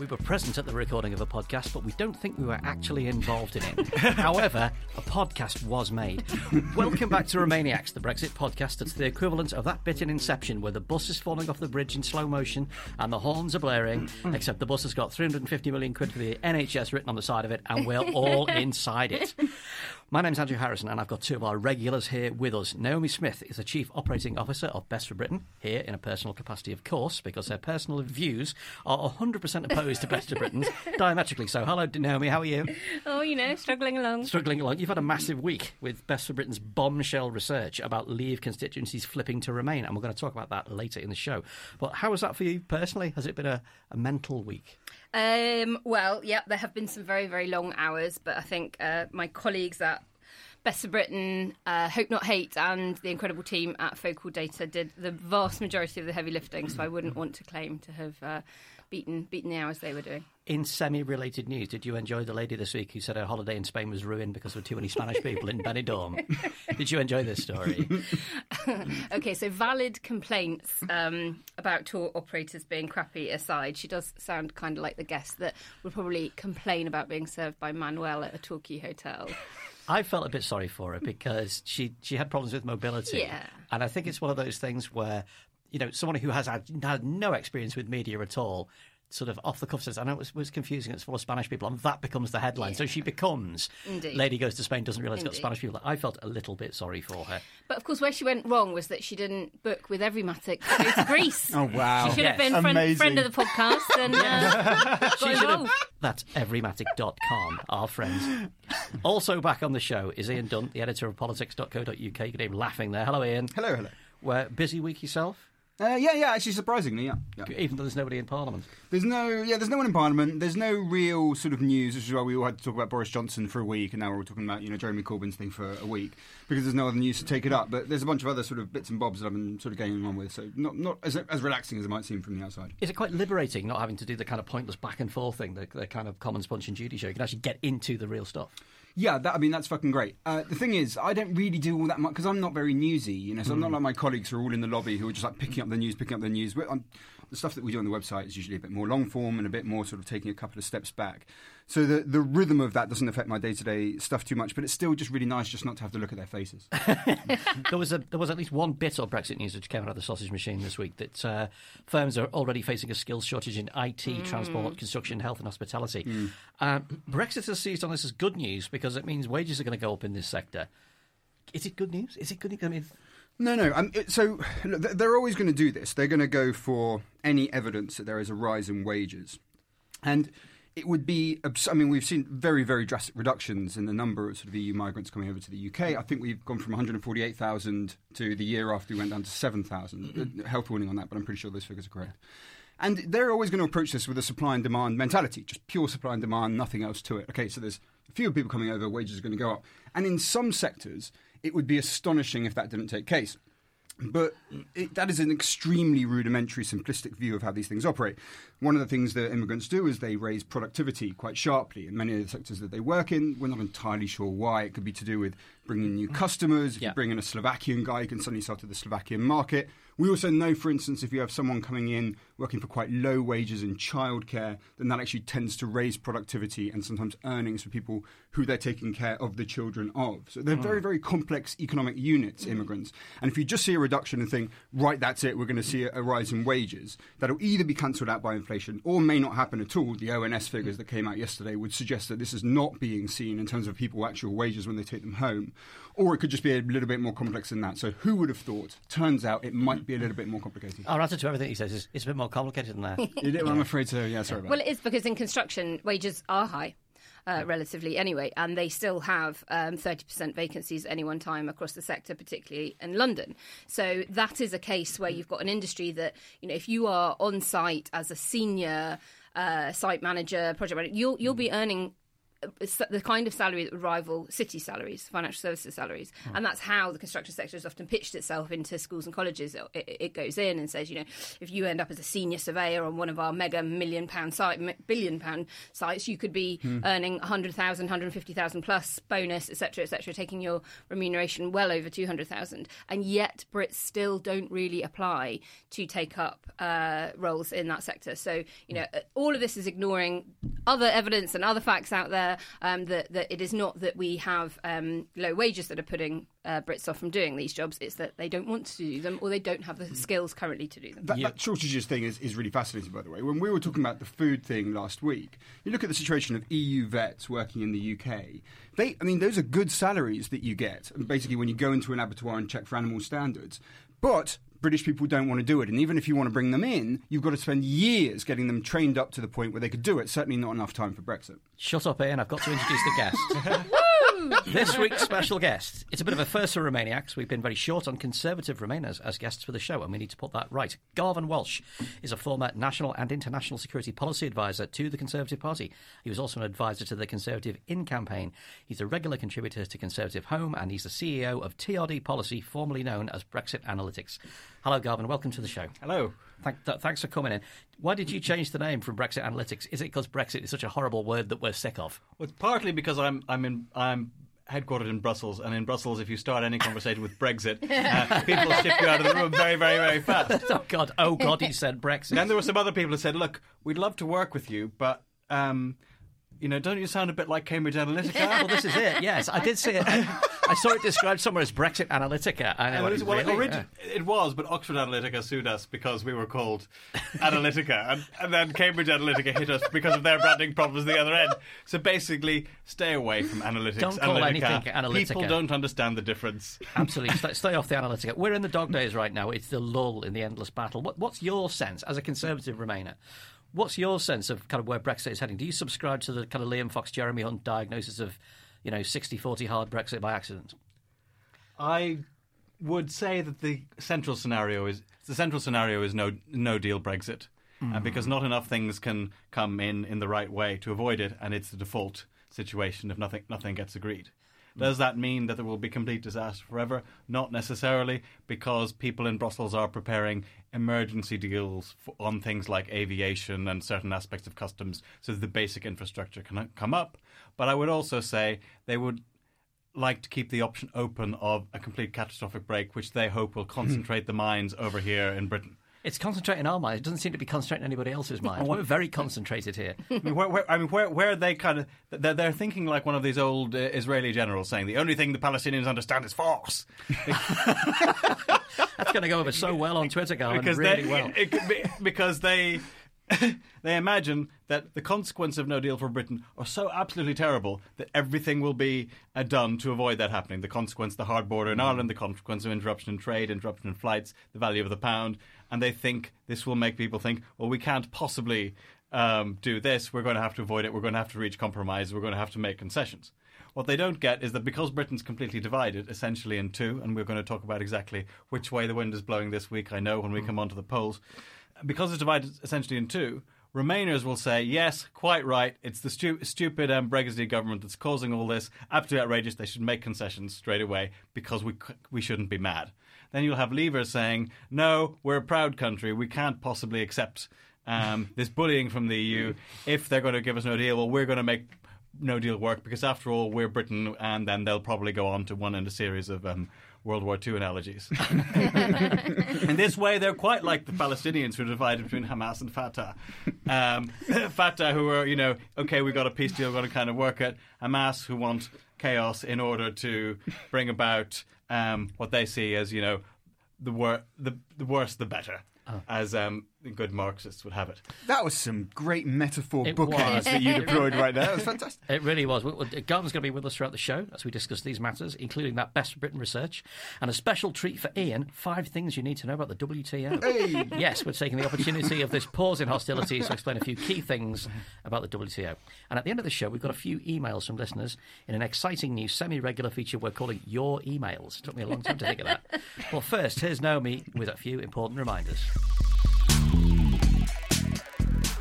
We were present at the recording of a podcast, but we don't think we were actually involved in it. However, a podcast was made. Welcome back to Remainiacs, the Brexit podcast. It's the equivalent of that bit in Inception where the bus is falling off the bridge in slow motion and the horns are blaring, mm. except the bus has got 350 million quid for the NHS written on the side of it, and we're all inside it. My name's Andrew Harrison, and I've got two of our regulars here with us. Naomi Smith is the Chief Operating Officer of Best for Britain, here in a personal capacity, of course, because her personal views are 100% opposed to Best for Britain's, diametrically so. Hello, Naomi, how are you? Oh, you know, struggling along. Struggling along. You've had a massive week with Best for Britain's bombshell research about Leave constituencies flipping to Remain, and we're going to talk about that later in the show. But how was that for you personally? Has it been a, a mental week? Um, well, yeah, there have been some very, very long hours, but I think uh, my colleagues at Best of Britain, uh, Hope Not Hate, and the incredible team at Focal Data did the vast majority of the heavy lifting. So I wouldn't want to claim to have uh, beaten beaten the hours they were doing. In semi-related news, did you enjoy the lady this week who said her holiday in Spain was ruined because there were too many Spanish people in Benidorm? did you enjoy this story? okay, so valid complaints um, about tour operators being crappy aside, she does sound kind of like the guest that would probably complain about being served by Manuel at a Torquay hotel. I felt a bit sorry for her because she she had problems with mobility. Yeah. And I think it's one of those things where, you know, someone who has had, had no experience with media at all sort of off the cuff says, I know it was, was confusing, it's full of Spanish people, and that becomes the headline. So she becomes Indeed. Lady Goes to Spain, doesn't realise it's got Spanish people. I felt a little bit sorry for her. But of course, where she went wrong was that she didn't book with Everymatic to go to Greece. Oh wow! She should have Yes. been friend, friend of the podcast and uh, got She should have- That's everymatic.com, our friends. Also back on the show is Ian Dunt, the editor of politics.co.uk. You can hear him laughing there. Hello, Ian. Hello, hello. Well, busy week yourself? Uh, yeah, yeah. Actually, surprisingly, yeah. yeah. Even though there's nobody in Parliament. There's no, yeah, there's no one in Parliament. There's no real sort of news, which is why we all had to talk about Boris Johnson for a week, and now we're all talking about you know Jeremy Corbyn's thing for a week because there's no other news to take it up. But there's a bunch of other sort of bits and bobs that I've been sort of getting on with, so not not as, as relaxing as it might seem from the outside. Is it quite liberating not having to do the kind of pointless back and forth thing, the, the kind of Commons Punch and Judy show? You can actually get into the real stuff. Yeah, that, I mean that's fucking great. Uh, the thing is, I don't really do all that much because I'm not very newsy, you know. So I'm not like my colleagues who are all in the lobby who are just like picking up the news, picking up the news. On, the stuff that we do on the website is usually a bit more long form and a bit more sort of taking a couple of steps back. So the the rhythm of that doesn't affect my day to day stuff too much, but it's still just really nice just not to have to look at their faces. there was a there was at least one bit of Brexit news which came out of the sausage machine this week that uh, firms are already facing a skills shortage in IT, transport, construction, health, and hospitality. Uh, Brexit has seized on this as good news because it means wages are going to go up in this sector. Is it good news? Is it good news? I mean, No, no. Um, so look, they're always going to do this. They're going to go for any evidence that there is a rise in wages, and it would be. abs- I mean, we've seen very, very drastic reductions in the number of sort of EU migrants coming over to the UK. I think we've gone from 148,000 to the year after we went down to 7,000. Uh, Health warning on that, but I'm pretty sure those figures are correct. And they're always going to approach this with a supply and demand mentality, just pure supply and demand, nothing else to it. Okay, so there's fewer people coming over, wages are going to go up. And in some sectors, it would be astonishing if that didn't take case. But it, that is an extremely rudimentary, simplistic view of how these things operate. One of the things that immigrants do is they raise productivity quite sharply in many of the sectors that they work in. We're not entirely sure why. It could be to do with bringing new mm. customers. If Yeah. you bring in a Slovakian guy, you can suddenly sell to the Slovakian market. We also know, for instance, if you have someone coming in working for quite low wages in childcare, then that actually tends to raise productivity and sometimes earnings for people who they're taking care of the children of. So they're mm. very, very complex economic units, mm. immigrants. And if you just see a reduction and think, right, that's it, we're going to see a, a rise in wages, that'll either be cancelled out by inflation or may not happen at all. The ONS figures that came out yesterday would suggest that this is not being seen in terms of people actual wages when they take them home. Or it could just be a little bit more complex than that. So who would have thought? Turns out it might be a little bit more complicated. our answer to everything he says is it's a bit more complicated than that. You did- I'm afraid so. Yeah, sorry about Well, it is because in construction, wages are high. Uh, relatively anyway, and they still have um, 30% vacancies at any one time across the sector, particularly in London. So that is a case where you've got an industry that, you know, if you are on site as a senior uh, site manager, project manager, you'll, you'll be earning the kind of salary that would rival city salaries, financial services salaries, Hmm. and that's how the construction sector has often pitched itself into schools and colleges. It, it, goes in and says, you know, if you end up as a senior surveyor on one of our mega million pound site, billion pound sites, you could be Hmm. earning 100,000, 150,000 plus bonus, etc., etc., taking your remuneration well over 200,000. And yet Brits still don't really apply to take up uh, roles in that sector. So, you know, all of this is ignoring other evidence and other facts out there um, that, that it is not that we have um, low wages that are putting uh, Brits off from doing these jobs. It's that they don't want to do them or they don't have the skills currently to do them. That, that shortages thing is, is really fascinating, by the way. When we were talking about the food thing last week, you look at the situation of EU vets working in the UK. They, I mean, those are good salaries that you get, basically, when you go into an abattoir and check for animal standards. But British people don't want to do it. And even if you want to bring them in, you've got to spend years getting them trained up to the point where they could do it. Certainly not enough time for Brexit. Shut up, Ian. I've got to introduce the guest. this week's special guest. It's a bit of a first for Remainiacs. We've been very short on Conservative Remainers as guests for the show, and we need to put that right. Garvan Walshe is a former national and international security policy advisor to the Conservative Party. He was also an advisor to the Conservative In campaign. He's a regular contributor to Conservative Home, and he's the CEO of TRD Policy, formerly known as Brexit Analytics. Hello, Garvan. Welcome to the show. Hello. Thank, th- thanks for coming in. Why did you change the name from Brexit Analytics? Is it because Brexit is such a horrible word that we're sick of? Well, it's partly because I'm I'm in I'm headquartered in Brussels, and in Brussels, if you start any conversation with Brexit, uh, people ship you out of the room very, very, very fast. oh God! Oh God! He said Brexit. Then there were some other people who said, "Look, we'd love to work with you, but." Um, you know, don't you sound a bit like Cambridge Analytica? well, this is it. Yes, I did see it. I saw it described somewhere as Brexit Analytica. I know it was, it well, really, origi- it was, but Oxford Analytica sued us because we were called Analytica, and, and then Cambridge Analytica hit us because of their branding problems at the other end. So basically, stay away from analytics. Don't call Analytica. anything Analytica. People don't understand the difference. Absolutely. Stay, stay off the Analytica. We're in the dog days right now. It's the lull in the endless battle. What, what's your sense as a Conservative Remainer? What's your sense of kind of where Brexit is heading? Do you subscribe to the kind of Liam Fox, Jeremy Hunt diagnosis of, you know, 60-40 hard Brexit by accident? I would say that the central scenario is the central scenario is no no deal Brexit, uh, because not enough things can come in in the right way to avoid it, and it's the default situation if nothing nothing gets agreed. Does that mean that there will be complete disaster forever? Not necessarily, because people in Brussels are preparing emergency deals for, on things like aviation and certain aspects of customs, so that the basic infrastructure can come up. But I would also say they would like to keep the option open of a complete catastrophic break, which they hope will concentrate the minds over here in Britain. It's concentrating our minds. It doesn't seem to be concentrating anybody else's mind. We're very concentrated here. I mean, where, where, I mean, where, where they kind of they're, they're thinking like one of these old uh, Israeli generals saying the only thing the Palestinians understand is force. That's going to go over so well on Twitter, Garvan. because really well. it because they they imagine that the consequence of no deal for Britain are so absolutely terrible that everything will be uh, done to avoid that happening. The consequence, the hard border in Ireland, the consequence of interruption in trade, interruption in flights, the value of the pound, and they think this will make people think, well, we can't possibly um, do this. We're going to have to avoid it. We're going to have to reach compromise. We're going to have to make concessions. What they don't get is that because Britain's completely divided, essentially in two, and we're going to talk about exactly which way the wind is blowing this week, I know, when we come onto the polls, because it's divided essentially in two, Remainers will say, yes, quite right, it's the stu- stupid um, Brexit government that's causing all this, absolutely outrageous, they should make concessions straight away because we, c- we shouldn't be mad. Then you'll have Leavers saying, no, we're a proud country, we can't possibly accept um, this bullying from the EU. If they're going to give us no deal, well, we're going to make no deal work because after all we're Britain and then they'll probably go on to one in a series of um, World War II analogies. in this way they're quite like the Palestinians who are divided between Hamas and Fatah. Um, Fatah who are, you know, okay we've got a peace deal, we're going to kind of work it. Hamas who want chaos in order to bring about um, what they see as, you know, the, wor- the, the worse the better. As um, good Marxists would have it. That was some great metaphor It bookends that you deployed right there. That was fantastic. It really was. We- we- Garvan's going to be with us throughout the show as we discuss these matters, including that Best of Britain research and a special treat for Ian five things you need to know about the WTO. Hey. Yes, we're taking the opportunity of this pause in hostilities to explain a few key things about the WTO. And at the end of the show, we've got a few emails from listeners in an exciting new semi regular feature we're calling Your Emails. It took me a long time to think of that. Well, first, here's Naomi with a few important reminders.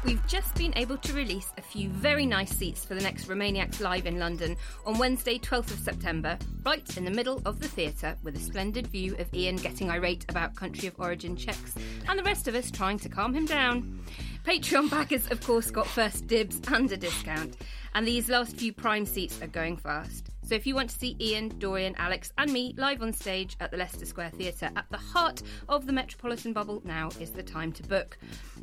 We've just been able to release a few very nice seats for the next Remainiacs Live in London on Wednesday, 12th of September, right in the middle of the theatre, with a splendid view of Ian getting irate about country of origin checks and the rest of us trying to calm him down. Patreon backers, of course, got first dibs and a discount, and these last few prime seats are going fast. So if you want to see Ian, Dorian, Alex, and me live on stage at the Leicester Square Theatre at the heart of the Metropolitan Bubble, now is the time to book.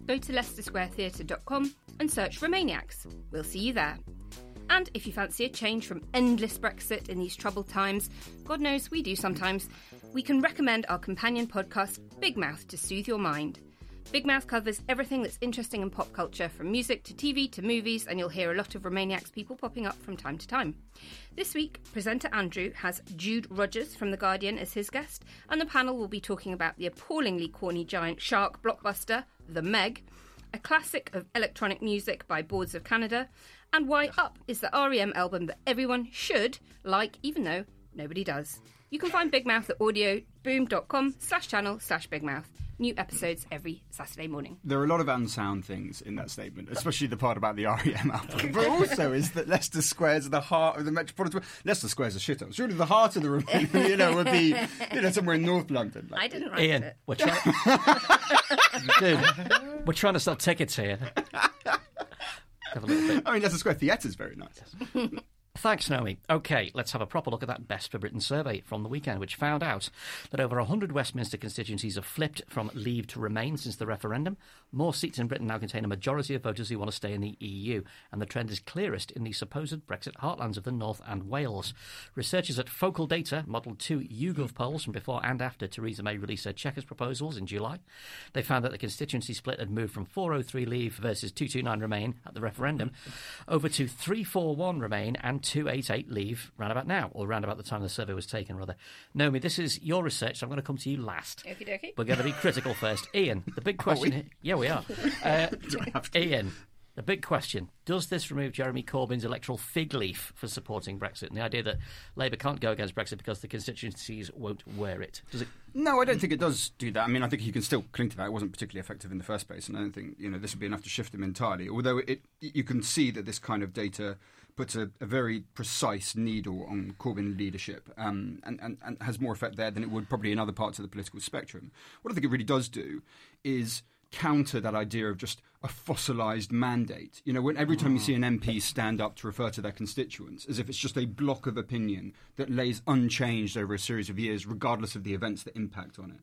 Go to leicestersquaretheatre.com and search Remainiacs. We'll see you there. And if you fancy a change from endless Brexit in these troubled times, God knows we do sometimes, we can recommend our companion podcast, Big Mouth, to soothe your mind. Big Mouth covers everything that's interesting in pop culture, from music to TV to movies, and you'll hear a lot of Remainiacs people popping up from time to time. This week, presenter Andrew has Jude Rogers from The Guardian as his guest, and the panel will be talking about the appallingly corny giant shark blockbuster, The Meg, a classic of electronic music by Boards of Canada, and why Up is the REM album that everyone should like, even though nobody does. You can find Big Mouth at audioboom.com slash channel slash Big Mouth. New episodes every Saturday morning. There are a lot of unsound things in that statement, especially the part about the REM album. But also is that Leicester Square's the heart of the metropolitan. Leicester Square's a shithole. Surely the heart of the room, you know, would be you know somewhere in North London. I didn't write Ian, it. we're trying. Dude, we're trying to sell tickets here. Have a little bit. I mean, Leicester Square Theatre is very nice. Thanks, Naomi. Okay, let's have a proper look at that Best for Britain survey from the weekend, which found out that over 100 Westminster constituencies have flipped from leave to remain since the referendum. More seats in Britain now contain a majority of voters who want to stay in the EU, and the trend is clearest in the supposed Brexit heartlands of the North and Wales. Researchers at Focal Data modelled two YouGov polls from before and after Theresa May released her Chequers proposals in July. They found that the constituency split had moved from 403 leave versus 229 remain at the referendum over to 341 remain and 288 leave round about now, or round about the time the survey was taken, rather. Naomi, this is your research, so I'm going to come to you last. Okie dokie. We're going to be critical first. Ian, the big oh, question. here- yeah, we are. Uh, Ian, the big question: Does this remove Jeremy Corbyn's electoral fig leaf for supporting Brexit, and the idea that Labour can't go against Brexit because the constituencies won't wear it? Does it? No, I don't think it does do that. I mean, I think he can still cling to that. It wasn't particularly effective in the first place, and I don't think you know this would be enough to shift him entirely. Although it, you can see that this kind of data puts a, a very precise needle on Corbyn leadership, um, and, and, and has more effect there than it would probably in other parts of the political spectrum. What I think it really does do is counter that idea of just a fossilized mandate. You know, when every time you see an MP stand up to refer to their constituents as if it's just a block of opinion that lays unchanged over a series of years, regardless of the events that impact on it.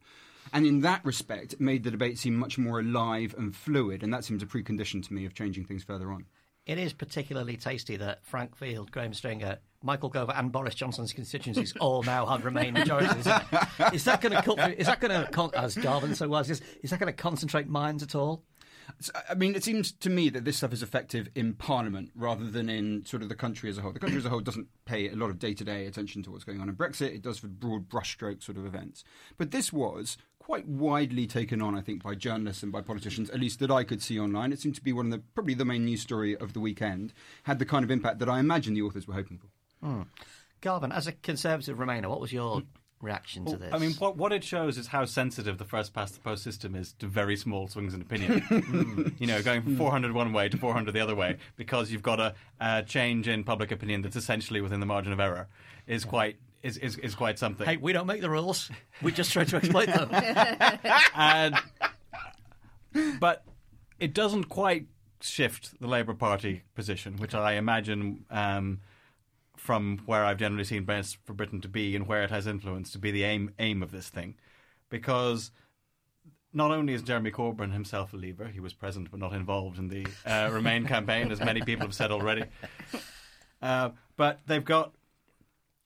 And in that respect, it made the debate seem much more alive and fluid, and that seems a precondition to me of changing things further on. It is particularly tasty that Frank Field, Graham Stringer, Michael Gove, and Boris Johnson's constituencies all now have Remain majorities. Isn't that going to? Is that going to, as Darwin so was, is, is that going to concentrate minds at all? I mean, it seems to me that this stuff is effective in Parliament rather than in sort of the country as a whole. The country as a whole doesn't pay a lot of day to day attention to what's going on in Brexit. It does for broad brushstroke sort of events. But this was quite widely taken on, I think, by journalists and by politicians, at least that I could see online. It seemed to be one of the probably the main news story of the weekend. Had the kind of impact that I imagine the authors were hoping for. Garvan, as a Conservative Remainer, what was your reaction to this? I mean, what, what it shows is how sensitive the first past the post system is to very small swings in opinion. Mm. you know, going from 400 one way to 400 the other way because you've got a, a change in public opinion that's essentially within the margin of error is quite is, is, is quite something. hey, we don't make the rules. We just try to exploit them. and but it doesn't quite shift the Labour Party position, which I imagine um, from where I've generally seen Best for Britain to be and where it has influence to be the aim aim of this thing, because. Not only is Jeremy Corbyn himself a Leaver, he was present but not involved in the uh, Remain campaign, as many people have said already. Uh, but they've got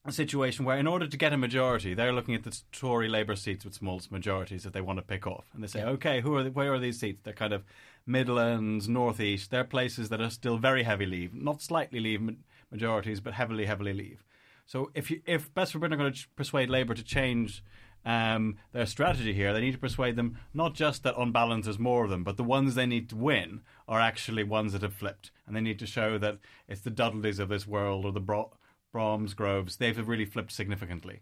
a situation where, in order to get a majority, they're looking at the Tory Labour seats with smallest majorities that they want to pick off, and they say, "Okay, who are the, where are these seats? They're kind of Midlands, Northeast. They're places that are still very heavy Leave, not slightly Leave majorities, but heavily, heavily Leave." So, if you, if Best for Britain are going to persuade Labour to change um, their strategy here, they need to persuade them not just that on balance there's more of them, but the ones they need to win are actually ones that have flipped, and they need to show that it's the Dudleys of this world or the Bro- Bromsgroves. They've really flipped significantly.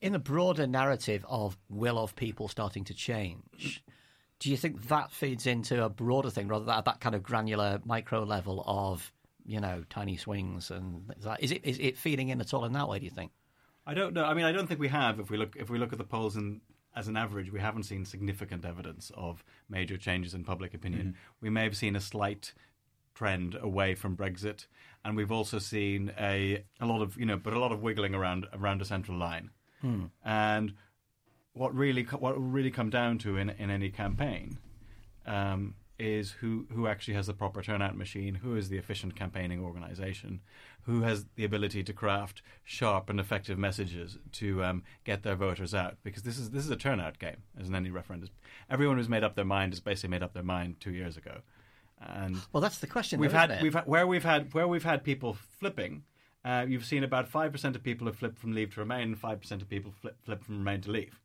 In the broader narrative of will of people starting to change, Do you think that feeds into a broader thing rather than that kind of granular micro level of you know tiny swings and is, it is it feeding in at all in that way? Do you think? I don't know. I mean, I don't think we have. If we look, if we look at the polls and as an average, we haven't seen significant evidence of major changes in public opinion. Mm-hmm. We may have seen a slight trend away from Brexit, and we've also seen a a lot of you know, but a lot of wiggling around around a central line. And what really what will really come down to in in any campaign um, is who who actually has the proper turnout machine, who is the efficient campaigning organisation, who has the ability to craft sharp and effective messages to um, get their voters out. Because this is this is a turnout game, as in any referendum. Everyone who's made up their mind has basically made up their mind two years ago, and Well, that's the question. we've though, had we've had, where we've had where we've had people flipping. Uh, you've seen about five percent of people have flipped from leave to remain, and five percent of people flip, flip from remain to leave.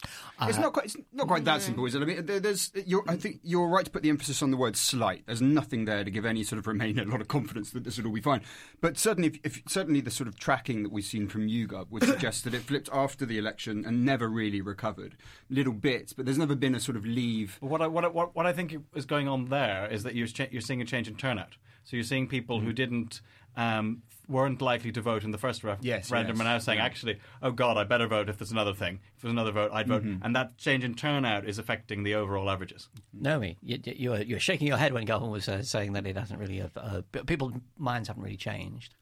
It's not quite. It's not quite that simple, is it? I mean, there, there's. You're, I think you're right to put the emphasis on the word "slight." There's nothing there to give any sort of Remain a lot of confidence that this will all be fine. But certainly, if, if certainly the sort of tracking that we've seen from YouGov would suggest that it flipped after the election and never really recovered. Little bits, but there's never been a sort of leave. But what I, what, I, what, what I think is going on there is that you're, cha- you're seeing a change in turnout. So you're seeing people Mm-hmm. who didn't um, weren't likely to vote in the first ref- Yes, referendum yes, are now saying, yeah. actually, oh God, I better vote if there's another thing. If there's another vote, I'd vote. Mm-hmm. And that change in turnout is affecting the overall averages. Naomi, you, you were, you were shaking your head when Garvan was uh, saying that it hasn't really. Uh, uh, people's minds haven't really changed.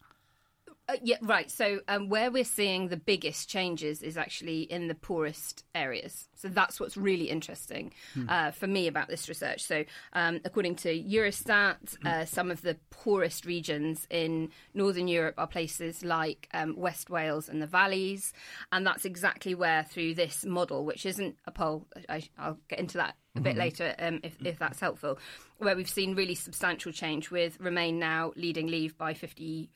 Uh, yeah, right. So um, where we're seeing the biggest changes is actually in the poorest areas. So that's what's really interesting uh, for me about this research. So um, according to Eurostat, uh, some of the poorest regions in Northern Europe are places like um, West Wales and the valleys, and that's exactly where through this model, which isn't a poll, I, I'll get into that a bit later um, if, if that's helpful, where we've seen really substantial change with Remain now leading Leave by 55%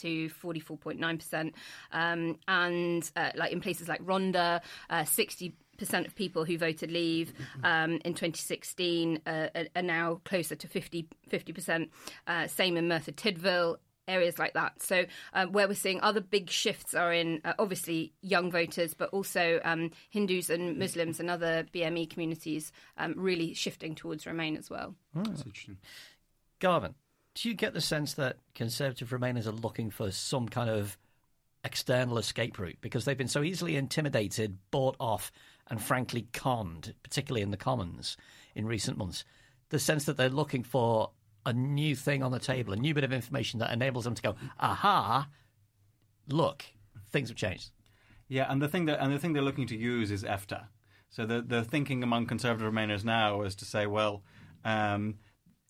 to 44.9%. Um, and uh, like in places like Rhondda, uh, 60 percent of people who voted leave um, in 2016 uh, are- are now closer to 50 percent. Uh, same in Merthyr Tydfil, areas like that. So uh, where we're seeing other big shifts are in uh, obviously young voters, but also um, Hindus and Muslims and other BME communities um, really shifting towards Remain as well. That's interesting. Garvan, do you get the sense that Conservative Remainers are looking for some kind of external escape route because they've been so easily intimidated, bought off, and frankly conned, particularly in the Commons in recent months? The sense that they're looking for a new thing on the table, a new bit of information that enables them to go, aha, look, things have changed. Yeah, and the thing that and the thing they're looking to use is EFTA. So the the thinking among conservative Remainers now is to say, well, um,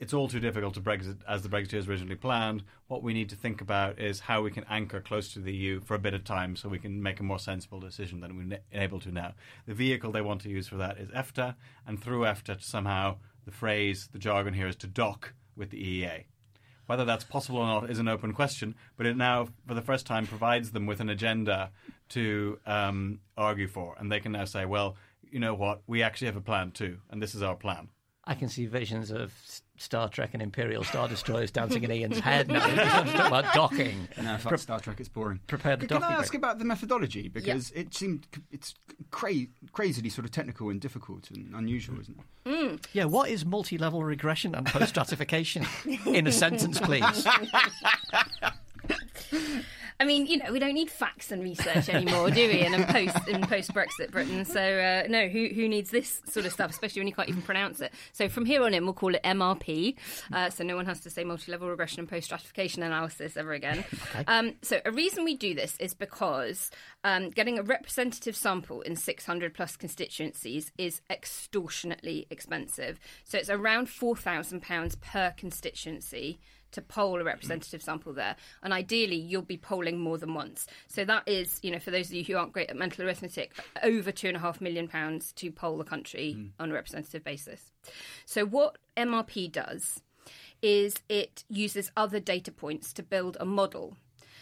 it's all too difficult to Brexit as the Brexiteers originally planned. What we need to think about is how we can anchor close to the EU for a bit of time, so we can make a more sensible decision than we're able to now. The vehicle they want to use for that is EFTA, and through EFTA, somehow the phrase, the jargon here is to dock with the EEA. Whether that's possible or not is an open question, but it now, for the first time, provides them with an agenda to um, argue for. And they can now say, well, you know what, we actually have a plan too, and this is our plan. I can see visions of Star Trek and Imperial Star Destroyers dancing in Ian's head now. He's going to talk about docking. No, fuck Star Trek. It's boring. Prepare the Can I ask brake. about the methodology because it seemed it's cra- crazily sort of technical and difficult and unusual, isn't it? Mm. Yeah, what is multi level regression and post stratification? in a sentence, please. I mean, you know, we don't need facts and research anymore, do we? In a post in post Brexit Britain, so uh, no, who who needs this sort of stuff, especially when you can't even pronounce it? So from here on in, we'll call it MRP, uh, so no one has to say multi-level regression and post stratification analysis ever again. Um, so a reason we do this is because um, getting a representative sample in 600 plus constituencies is extortionately expensive. So it's around four thousand pounds per constituency to poll a representative sample there. And ideally, you'll be polling more than once. So that is, you know, for those of you who aren't great at mental arithmetic, over two and a half million pounds to poll the country on a representative basis. So what MRP does is it uses other data points to build a model.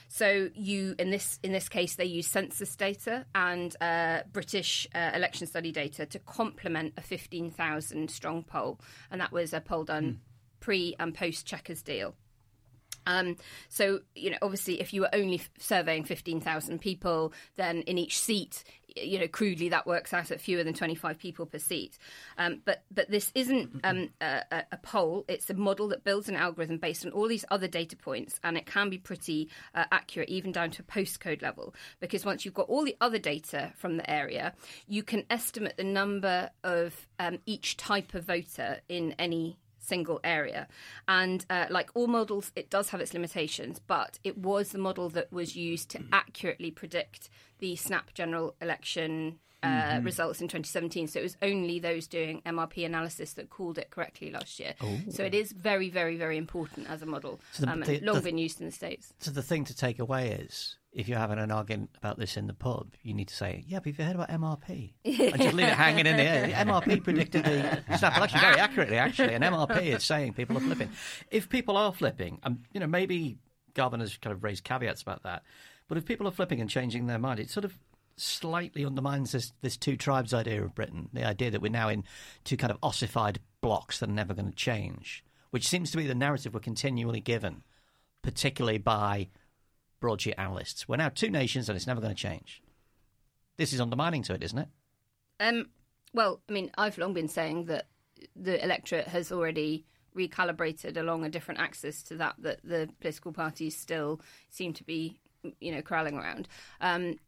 So you, in this in this case, they use census data and uh, British uh, election study data to complement a fifteen thousand strong poll, and that was a poll done pre and post Chequers deal. Um, so, you know, obviously, if you were only surveying 15,000 people, then in each seat, you know, crudely that works out at fewer than 25 people per seat. Um, but but this isn't um, a, a- a poll; it's a model that builds an algorithm based on all these other data points, and it can be pretty uh, accurate, even down to a postcode level. Because once you've got all the other data from the area, you can estimate the number of um, each type of voter in any single area. And uh, like all models, it does have its limitations, but it was the model that was used to accurately predict the snap general election. Uh, Results in 2017. So it was only those doing MRP analysis that called it correctly last year. So it is very, very, very important as a model. So the- um, the- long the- been used in the States. So the thing to take away is if you're having an argument about this in the pub, you need to say, "Yeah, but have you heard about MRP?" and just leave it hanging in the air. MRP predicted the snap election very accurately, actually, and MRP is saying people are flipping. If people are flipping, um, you know, maybe Garvan has kind of raised caveats about that, but if people are flipping and changing their mind, it sort of slightly undermines this, this two tribes idea of Britain, the idea that we're now in two kind of ossified blocks that are never going to change, which seems to be the narrative we're continually given, particularly by broadsheet analysts. We're now two nations and it's never going to change. This is undermining to it, isn't it? Um, well, I mean, I've long been saying that the electorate has already recalibrated along a different axis to that that the political parties still seem to be, you know, corralling around. Um,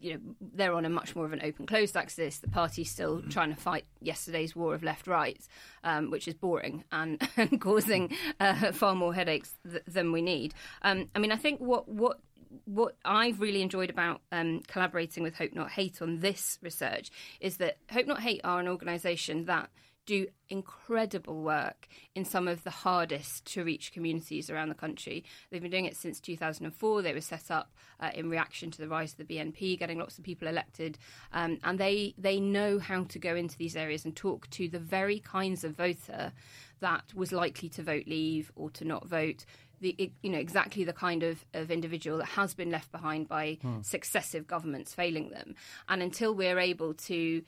you know, they're on a much more of an open-closed axis. The party's still trying to fight yesterday's war of left-right, um, which is boring and, and causing uh, far more headaches th- than we need. Um, I mean, I think what what what I've really enjoyed about um, collaborating with Hope Not Hate on this research is that Hope Not Hate are an organisation that do incredible work in some of the hardest to reach communities around the country. They've been doing it since 2004. They were set up uh, in reaction to the rise of the BNP, getting lots of people elected, um, and they they know how to go into these areas and talk to the very kinds of voter that was likely to vote Leave or to not vote the you know exactly the kind of, of individual that has been left behind by successive governments failing them and until we're able to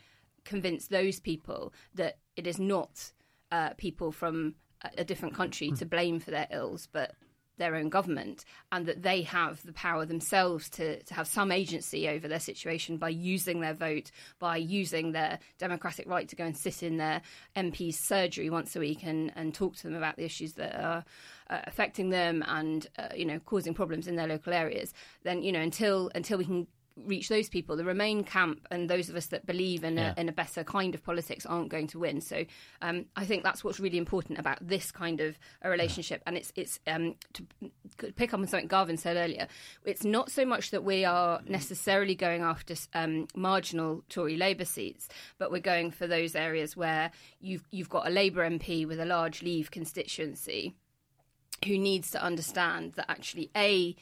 convince those people that it is not uh, people from a, different country to blame for their ills but their own government and that they have the power themselves to, to have some agency over their situation by using their vote, by using their democratic right to go and sit in their MP's surgery once a week and, and talk to them about the issues that are uh, affecting them and uh, you know causing problems in their local areas. Then you know until until we can reach those people. The Remain camp and those of us that believe in, Yeah. a, in a better kind of politics aren't going to win. So um, I think that's what's really important about this kind of a relationship. And it's it's um, to pick up on something Garvan said earlier. It's not so much that we are necessarily going after um, marginal Tory Labour seats, but we're going for those areas where you've you've got a Labour MP with a large Leave constituency who needs to understand that actually a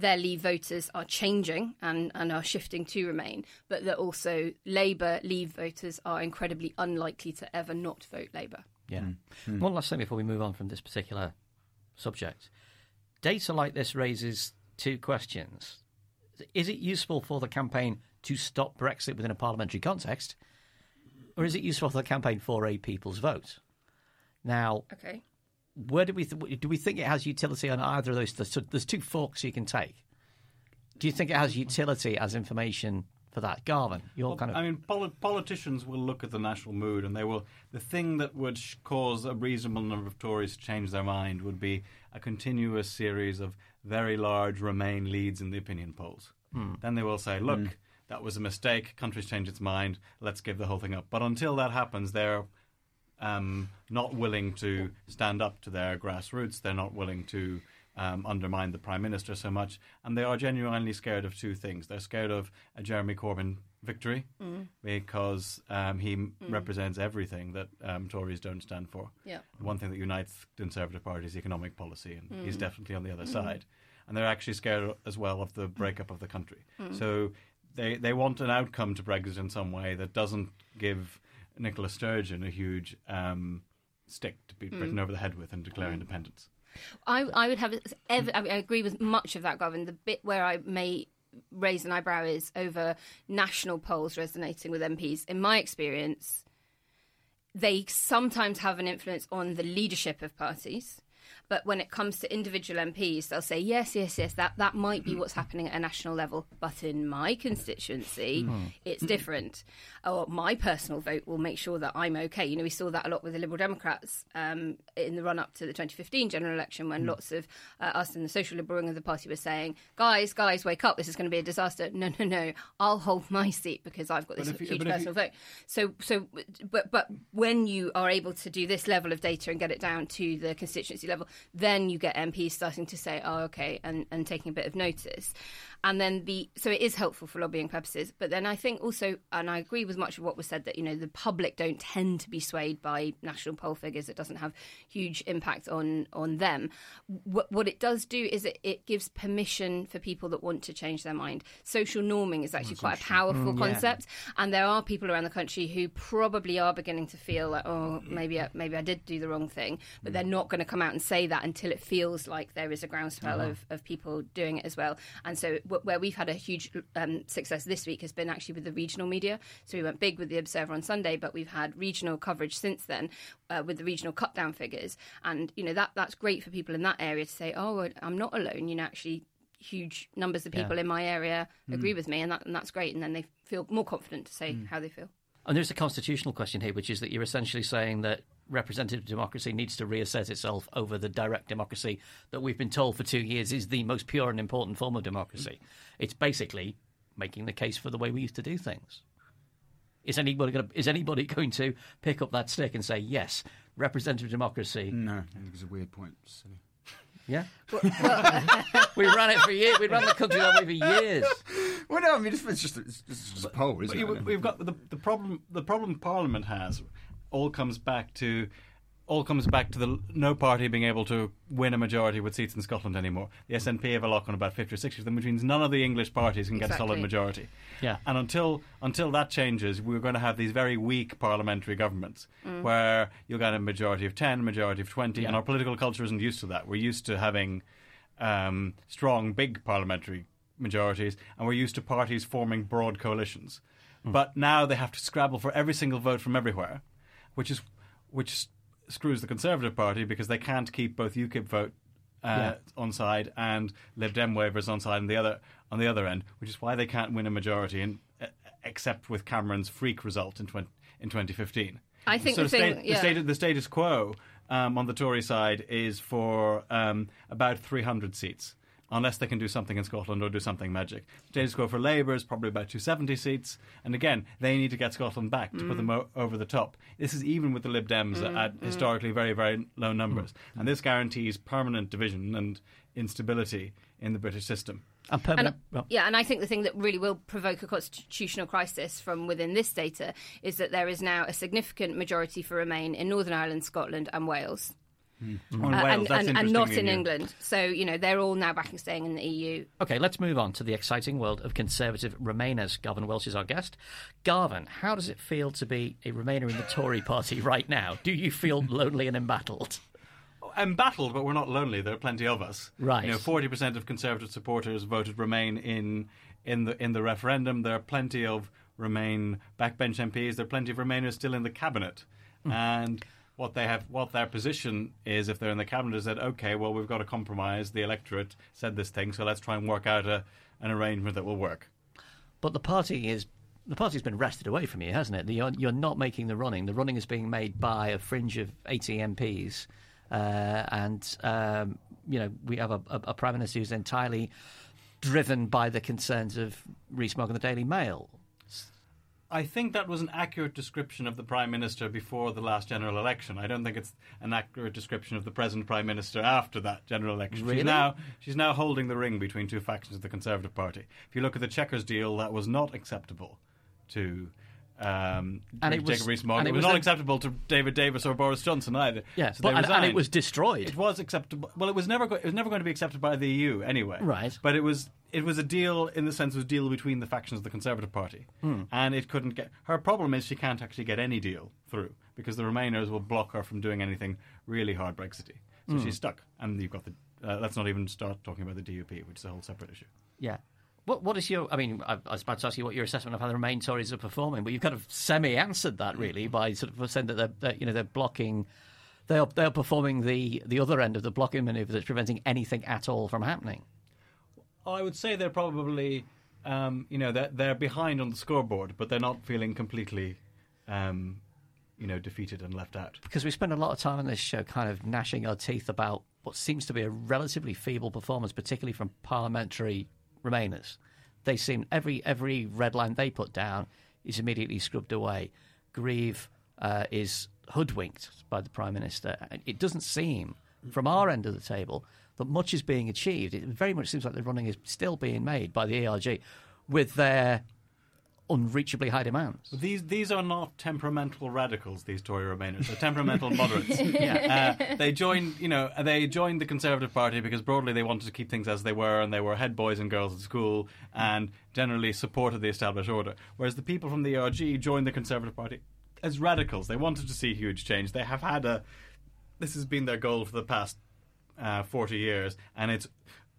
their Leave voters are changing and, and are shifting to Remain, but that also Labour Leave voters are incredibly unlikely to ever not vote Labour. Yeah. Hmm. Hmm. One last thing before we move on from this particular subject. Data like this raises two questions. Is it useful for the campaign to stop Brexit within a parliamentary context, or is it useful for the campaign for a people's vote? Now, Okay. Where do we th- do we think it has utility on either of those? So there's two forks you can take. Do you think it has utility as information for that, Garvan? You're kind of I mean, poli- politicians will look at the national mood, and they will. The thing that would sh- cause a reasonable number of Tories to change their mind would be a continuous series of very large Remain leads in the opinion polls. Hmm. Then they will say, "Look, hmm. that was a mistake. Country's changed its mind. Let's give the whole thing up." But until that happens, they're um, not willing to stand up to their grassroots. They're not willing to um, undermine the prime minister so much, and they are genuinely scared of two things. They're scared of a Jeremy Corbyn victory because um, he m represents everything that um, Tories don't stand for. Yeah. One thing that unites the Conservative Party is economic policy, and he's definitely on the other side. And they're actually scared as well of the breakup of the country. So they they want an outcome to Brexit in some way that doesn't give Nicola Sturgeon a huge um, stick to beat Britain mm. over the head with and declare mm. independence. I, I would have ever, I, mean, I agree with much of that, Gavin. The bit where I may raise an eyebrow is over national polls resonating with MPs. In my experience, they sometimes have an influence on the leadership of parties. But when it comes to individual MPs, they'll say, yes, yes, yes, that, that might be what's happening at a national level. But in my constituency, hmm. it's different. Or my personal vote will make sure that I'm okay. You know, we saw that a lot with the Liberal Democrats um, in the run up to the 2015 general election when lots of uh, us in the social liberal wing of the party were saying, guys, guys, wake up, this is going to be a disaster. No, no, no, I'll hold my seat because I've got this you- huge but you- personal vote. So, so, but, but when you are able to do this level of data and get it down to the constituency level, then you get MPs starting to say, "Oh, okay," and, and taking a bit of notice. And then the so it is helpful for lobbying purposes. But then I think also, and I agree with much of what was said that you know the public don't tend to be swayed by national poll figures. It doesn't have huge impact on on them. What, what it does do is it, it gives permission for people that want to change their mind. Social norming is actually quite a powerful mm, concept, and there are people around the country who probably are beginning to feel like, oh, maybe I, maybe I did do the wrong thing, but they're mm. not going to come out and say that until it feels like there is a groundswell uh-huh. of, of people doing it as well. And so, where we've had a huge um, success this week has been actually with the regional media. So we went big with the Observer on Sunday, but we've had regional coverage since then uh, with the regional cut down figures, and you know that that's great for people in that area to say, oh, I'm not alone. You know, actually. Huge numbers of people in my area agree with me, and, that, and that's great. And then they feel more confident to say how they feel. And there's a constitutional question here, which is that you're essentially saying that representative democracy needs to reassess itself over the direct democracy that we've been told for two years is the most pure and important form of democracy. It's basically making the case for the way we used to do things. Is anybody going to, is anybody going to pick up that stick and say yes, representative democracy? No, I think it's a weird point. Silly. Yeah, we ran it for years. We ran the country that way for years. Well, no, I mean it's, it's just it's, it's just a poll, isn't But it? we've got the, the problem. The problem Parliament has all comes back to all comes back to the no party being able to win a majority with seats in Scotland anymore. The SNP have a lock on about fifty or sixty of them, which means none of the English parties can get a solid majority. Yeah. And until until that changes, we're going to have these very weak parliamentary governments where you'll get a majority of ten, a majority of twenty, and our political culture isn't used to that. We're used to having um, strong, big parliamentary majorities, and we're used to parties forming broad coalitions. But now they have to scrabble for every single vote from everywhere, which is which screws the Conservative Party because they can't keep both UKIP vote uh, Yeah. on side and Lib Dem waivers on side on the other on the other end, which is why they can't win a majority, in, uh, except with Cameron's freak result in 20, in 2015. I think so the state, thing- the, state, the status quo um, on the Tory side is for um, about 300 seats. Unless they can do something in Scotland or do something magic. Status quo for Labour is probably about 270 seats. And again, they need to get Scotland back to put them mm. o- over the top. This is even with the Lib Dems mm, at mm. historically very, very low numbers. And this guarantees permanent division and instability in the British system. And permanent. And, well, yeah, and I think the thing that really will provoke a constitutional crisis from within this data is that there is now a significant majority for Remain in Northern Ireland, Scotland, and Wales. On Uh, Wales, and, that's and, and not in new. England. So, you know, they're all now backing staying in the EU. Okay, let's move on to the exciting world of Conservative Remainers. Garvan Welsh is our guest. Garvan, how does it feel to be a Remainer in the Tory party right now? Do you feel lonely and embattled? embattled, but we're not lonely. There are plenty of us. Right. You know, forty percent of Conservative supporters voted Remain in in the in the referendum. There are plenty of Remain backbench MPs. There are plenty of Remainers still in the cabinet, and what they have, what their position is, if they're in the cabinet, is that okay, well, we've got a compromise. The electorate said this thing, so let's try and work out a, an arrangement that will work. But the party is the party's been wrested away from you, hasn't it? You're, you're not making the running. The running is being made by a fringe of 80 MPs, uh, and um, you know we have a, a, a prime minister who's entirely driven by the concerns of Rees-Mogg and the Daily Mail. I think that was an accurate description of the Prime Minister before the last general election. I don't think it's an accurate description of the present Prime Minister after that general election. Really? She's now she's now holding the ring between two factions of the Conservative Party. If you look at the Chequers deal, that was not acceptable to um, And it was- Jacob Rees-Mogg. It was not acceptable to David Davis or Boris Johnson either. Yeah, So but, and, and it was destroyed. It was acceptable. Well, it was never. Go- it was never going to be accepted by the EU anyway. Right. But it was. It was a deal in the sense it was a deal between the factions of the Conservative Party, Hmm. and it couldn't get. Her problem is she can't actually get any deal through because the Remainers will block her from doing anything really hard Brexity. So Hmm. she's stuck, and you've got the. Uh, let's not even start talking about the DUP, which is a whole separate issue. Yeah. What What is your? I mean, I, I was about to ask you what your assessment of how the Remain Tories are performing, but you've kind of semi-answered that really by sort of saying that they're, that you know they're blocking they are they are performing the the other end of the blocking maneuver that's preventing anything at all from happening. I would say they're probably, um, you know, they're, they're behind on the scoreboard, but they're not feeling completely, um, you know, defeated and left out. Because we spend a lot of time on this show kind of gnashing our teeth about what seems to be a relatively feeble performance, particularly from parliamentary Remainers. They seem every every red line they put down is immediately scrubbed away. Grieve uh, is hoodwinked by the prime minister. It doesn't seem, from our end of the table, that much is being achieved. It very much seems like the running is still being made by the ERG with their unreachably high demands. These these are not temperamental radicals. These Tory Remainers, they're temperamental moderates. yeah. uh, they joined, you know, they joined the Conservative Party because broadly they wanted to keep things as they were, and they were head boys and girls at school, and generally supported the established order. Whereas the people from the ERG joined the Conservative Party as radicals. They wanted to see huge change. They have had a. This has been their goal for the past uh, forty years, and it's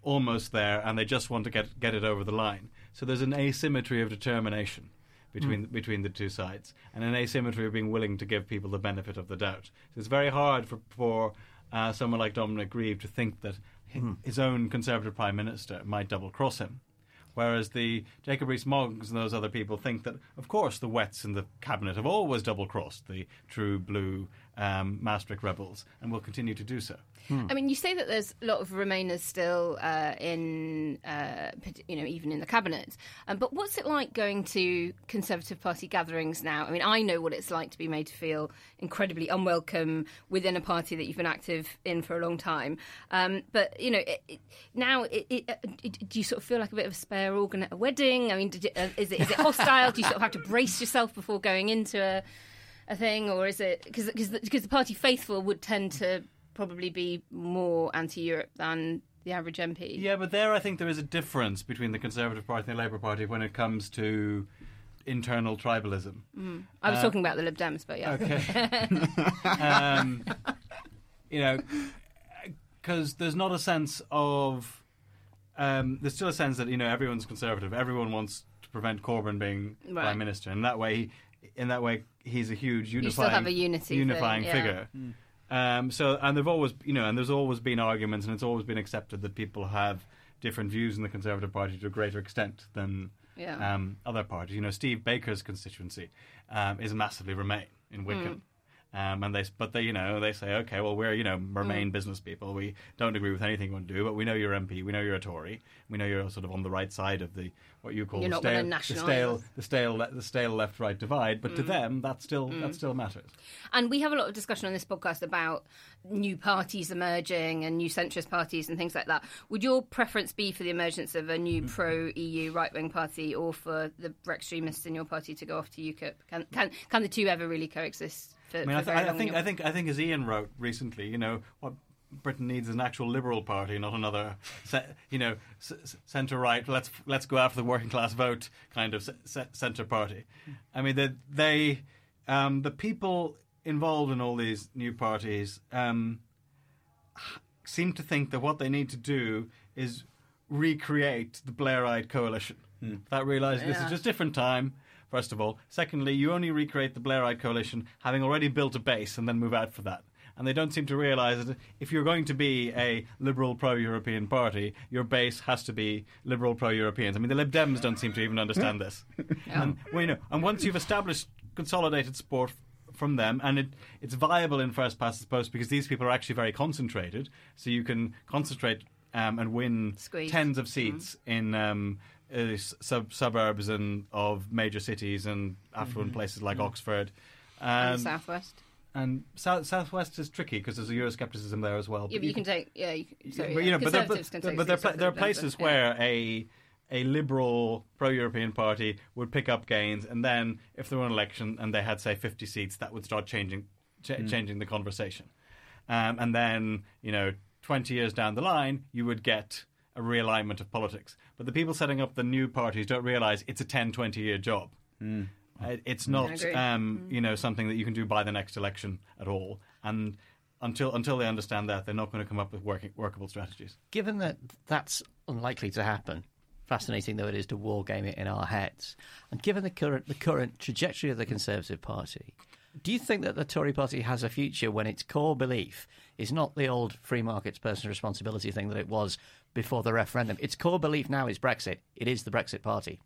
almost there, and they just want to get get it over the line. So there's an asymmetry of determination between mm. between the two sides, and an asymmetry of being willing to give people the benefit of the doubt. So it's very hard for for uh, someone like Dominic Grieve to think that mm. his own Conservative Prime Minister might double cross him. Whereas the Jacob Rees-Moggs and those other people think that, of course, the Wets in the cabinet have always double-crossed the true blue um, Maastricht rebels and will continue to do so. Hmm. I mean, you say that there's a lot of Remainers still uh, in, uh, you know, even in the cabinet. Um, but what's it like going to Conservative Party gatherings now? I mean, I know what it's like to be made to feel incredibly unwelcome within a party that you've been active in for a long time. Um, but you know, it, it, now, it, uh, do you sort of feel like a bit of a spare organ at a wedding? I mean, you, uh, is it is it hostile? do you sort of have to brace yourself before going into a a thing, or is it because because the party faithful would tend to probably be more anti-Europe than the average MP. Yeah, but there I think there is a difference between the Conservative Party and the Labour Party when it comes to internal tribalism. Mm. I was uh, talking about the Lib Dems, but yeah. Okay. um, you know, because there's not a sense of. Um, there's still a sense that you know everyone's conservative. Everyone wants to prevent Corbyn being right. prime minister, and that way, in that way, he's a huge unifying, a unifying thing, yeah. figure. Mm. Um, so, and there've always, you know, and there's always been arguments, and it's always been accepted that people have different views in the Conservative Party to a greater extent than yeah. um, other parties. You know, Steve Baker's constituency um, is massively Remain in Wycombe. Um, and they, but they, you know, they say, okay, well, we're, you know, Remain mm. business people. We don't agree with anything you want to do, but we know you're MP. We know you're a Tory. We know you're sort of on the right side of the what you call the stale, the stale, the stale, the stale left-right divide. But mm. to them, that still mm. that still matters. And we have a lot of discussion on this podcast about new parties emerging and new centrist parties and things like that. Would your preference be for the emergence of a new mm. pro-EU right-wing party, or for the extremists in your party to go off to UKIP? Can can can the two ever really coexist? For, I mean, I, th- I think I think I think as Ian wrote recently, you know, what Britain needs is an actual liberal party, not another, you know, centre right. Let's let's go after the working class vote kind of centre party. I mean, they, they um, the people involved in all these new parties um, seem to think that what they need to do is recreate the Blairite coalition. Mm. That realising yeah. this is just different time first of all. Secondly, you only recreate the Blairite coalition having already built a base and then move out for that. And they don't seem to realise that if you're going to be a liberal pro-European party, your base has to be liberal pro-Europeans. I mean, the Lib Dems don't seem to even understand this. Yeah. And, well, you know, and once you've established consolidated support from them, and it, it's viable in first past the post because these people are actually very concentrated. So you can concentrate um, and win Squeeze. tens of seats mm. in um, uh, sub- suburbs and of major cities and affluent mm-hmm. places like mm-hmm. Oxford. Um, and the southwest. And south southwest is tricky because there's a Euroscepticism there as well. Yeah, but you, can, can take yeah, you, sorry, but, you know, but there, but, but there, there are places yeah. where a a liberal pro-European party would pick up gains, and then if there were an election and they had say 50 seats, that would start changing ch- mm. changing the conversation. Um, and then you know, 20 years down the line, you would get a realignment of politics. But the people setting up the new parties don't realize it's a 10, 20 year job. Mm. It's not, um, mm. you know, something that you can do by the next election at all. And until until they understand that, they're not going to come up with working, workable strategies. Given that that's unlikely to happen, fascinating though it is to war game it in our heads, and given the current the current trajectory of the Conservative Party, Do you think that the Tory party has a future when its core belief is not the old free markets personal responsibility thing that it was before the referendum? Its core belief now is Brexit. It is the Brexit party.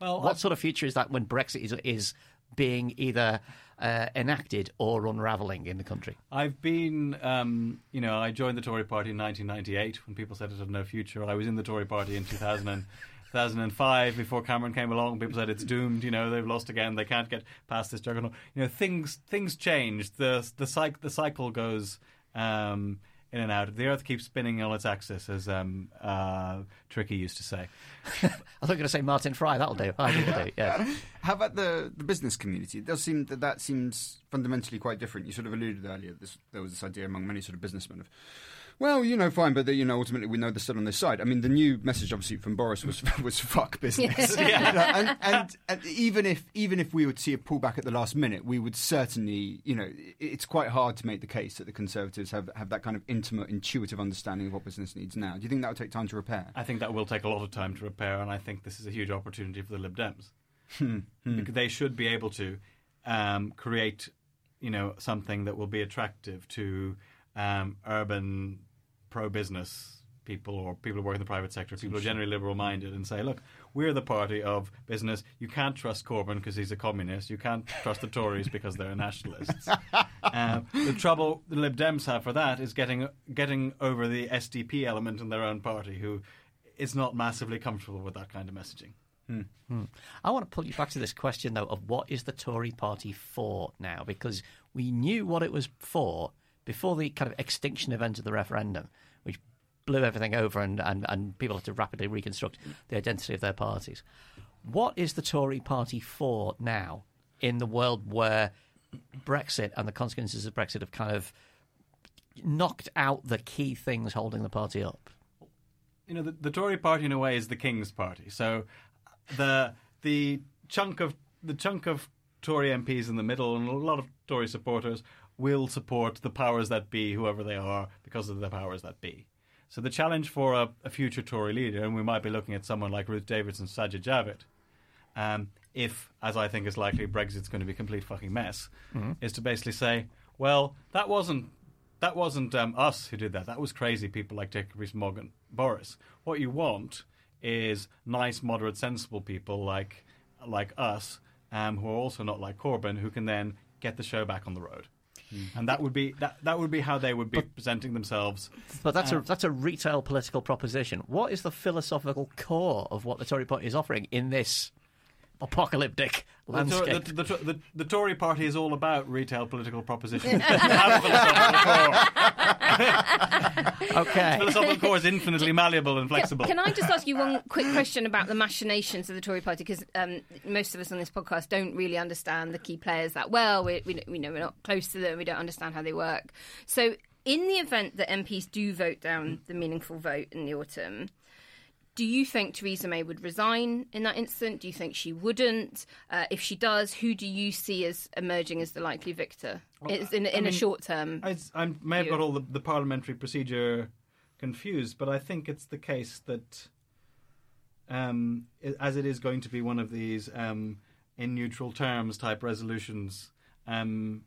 Well, What sort of future is that when Brexit is, is being either uh, enacted or unravelling in the country? I've been, um, you know, I joined the Tory party in 1998 when people said it had no future. I was in the Tory party in 2000 and, 2005 before Cameron came along. People said it's doomed. You know, they've lost again. They can't get past this juggernaut. You know, things things change. The the cycle the cycle goes. Um, in and out. The Earth keeps spinning on its axis, as um, uh, Tricky used to say. I thought you going to say Martin Fry. That'll do. I it'll do. Yeah. How about the, the business community? It does seem that that seems fundamentally quite different. You sort of alluded earlier. This, there was this idea among many sort of businessmen of, well, you know, fine, but you know, ultimately we know they're still on this side. I mean, the new message obviously from Boris was was fuck business. Yeah. You know, and, and, and even if even if we would see a pullback at the last minute, we would certainly, you know, it's quite hard to make the case that the Conservatives have, have that kind of intimate, intuitive understanding of what business needs now. Do you think that would take time to repair? I think that will take a lot of time to repair, and I think this is a huge opportunity for the Lib Dems. Hmm, Because they should be able to um, create, you know, something that will be attractive to um, urban pro-business people or people who work in the private sector, people who are generally liberal-minded, and say, look, we're the party of business. You can't trust Corbyn because he's a communist. You can't trust the Tories because they're nationalists. Um, the trouble the Lib Dems have for that is getting getting over the SDP element in their own party, who is not massively comfortable with that kind of messaging. I want to pull you back to this question, though, of what is the Tory party for now? Because we knew what it was for before the kind of extinction event of the referendum, which blew everything over and, and, and people had to rapidly reconstruct the identity of their parties. What is the Tory party for now in the world where Brexit and the consequences of Brexit have kind of knocked out the key things holding the party up? you know, the, the Tory party in a way is the King's party. So the the chunk of the chunk of Tory MPs in the middle and a lot of Tory supporters will support the powers that be, whoever they are, because of the powers that be. So the challenge for a, a future Tory leader, and we might be looking at someone like Ruth Davidson, Sajid Javid, um, if, as I think is likely, Brexit's going to be a complete fucking mess, is to basically say, well, that wasn't that wasn't um, us who did that. That was crazy people like Jacob Rees-Mogg and Boris. What you want is nice, moderate, sensible people like like us, um, who are also not like Corbyn, who can then get the show back on the road. And that would be that, that would be how they would be presenting themselves. But that's Uh, a that's a retail political proposition. What is the philosophical core of what the Tory party is offering in this apocalyptic The, landscape? the, the, the, the Tory party is all about retail political propositions. Have a philosophical core. okay. philosophical core is infinitely malleable and flexible. Can I just ask you one quick question about the machinations of the Tory party? Because um, most of us on this podcast don't really understand the key players that well. We, we, we know we're not close to them. We don't understand how they work. So, in the event that MPs do vote down the meaningful vote in the autumn, do you think Theresa May would resign in that instant? Do you think she wouldn't? Uh, if she does, who do you see as emerging as the likely victor? It's in, in I a mean, short term. I, I may have got all the, the parliamentary procedure confused, but I think it's the case that, um, as it is going to be one of these um, in neutral terms type resolutions, um,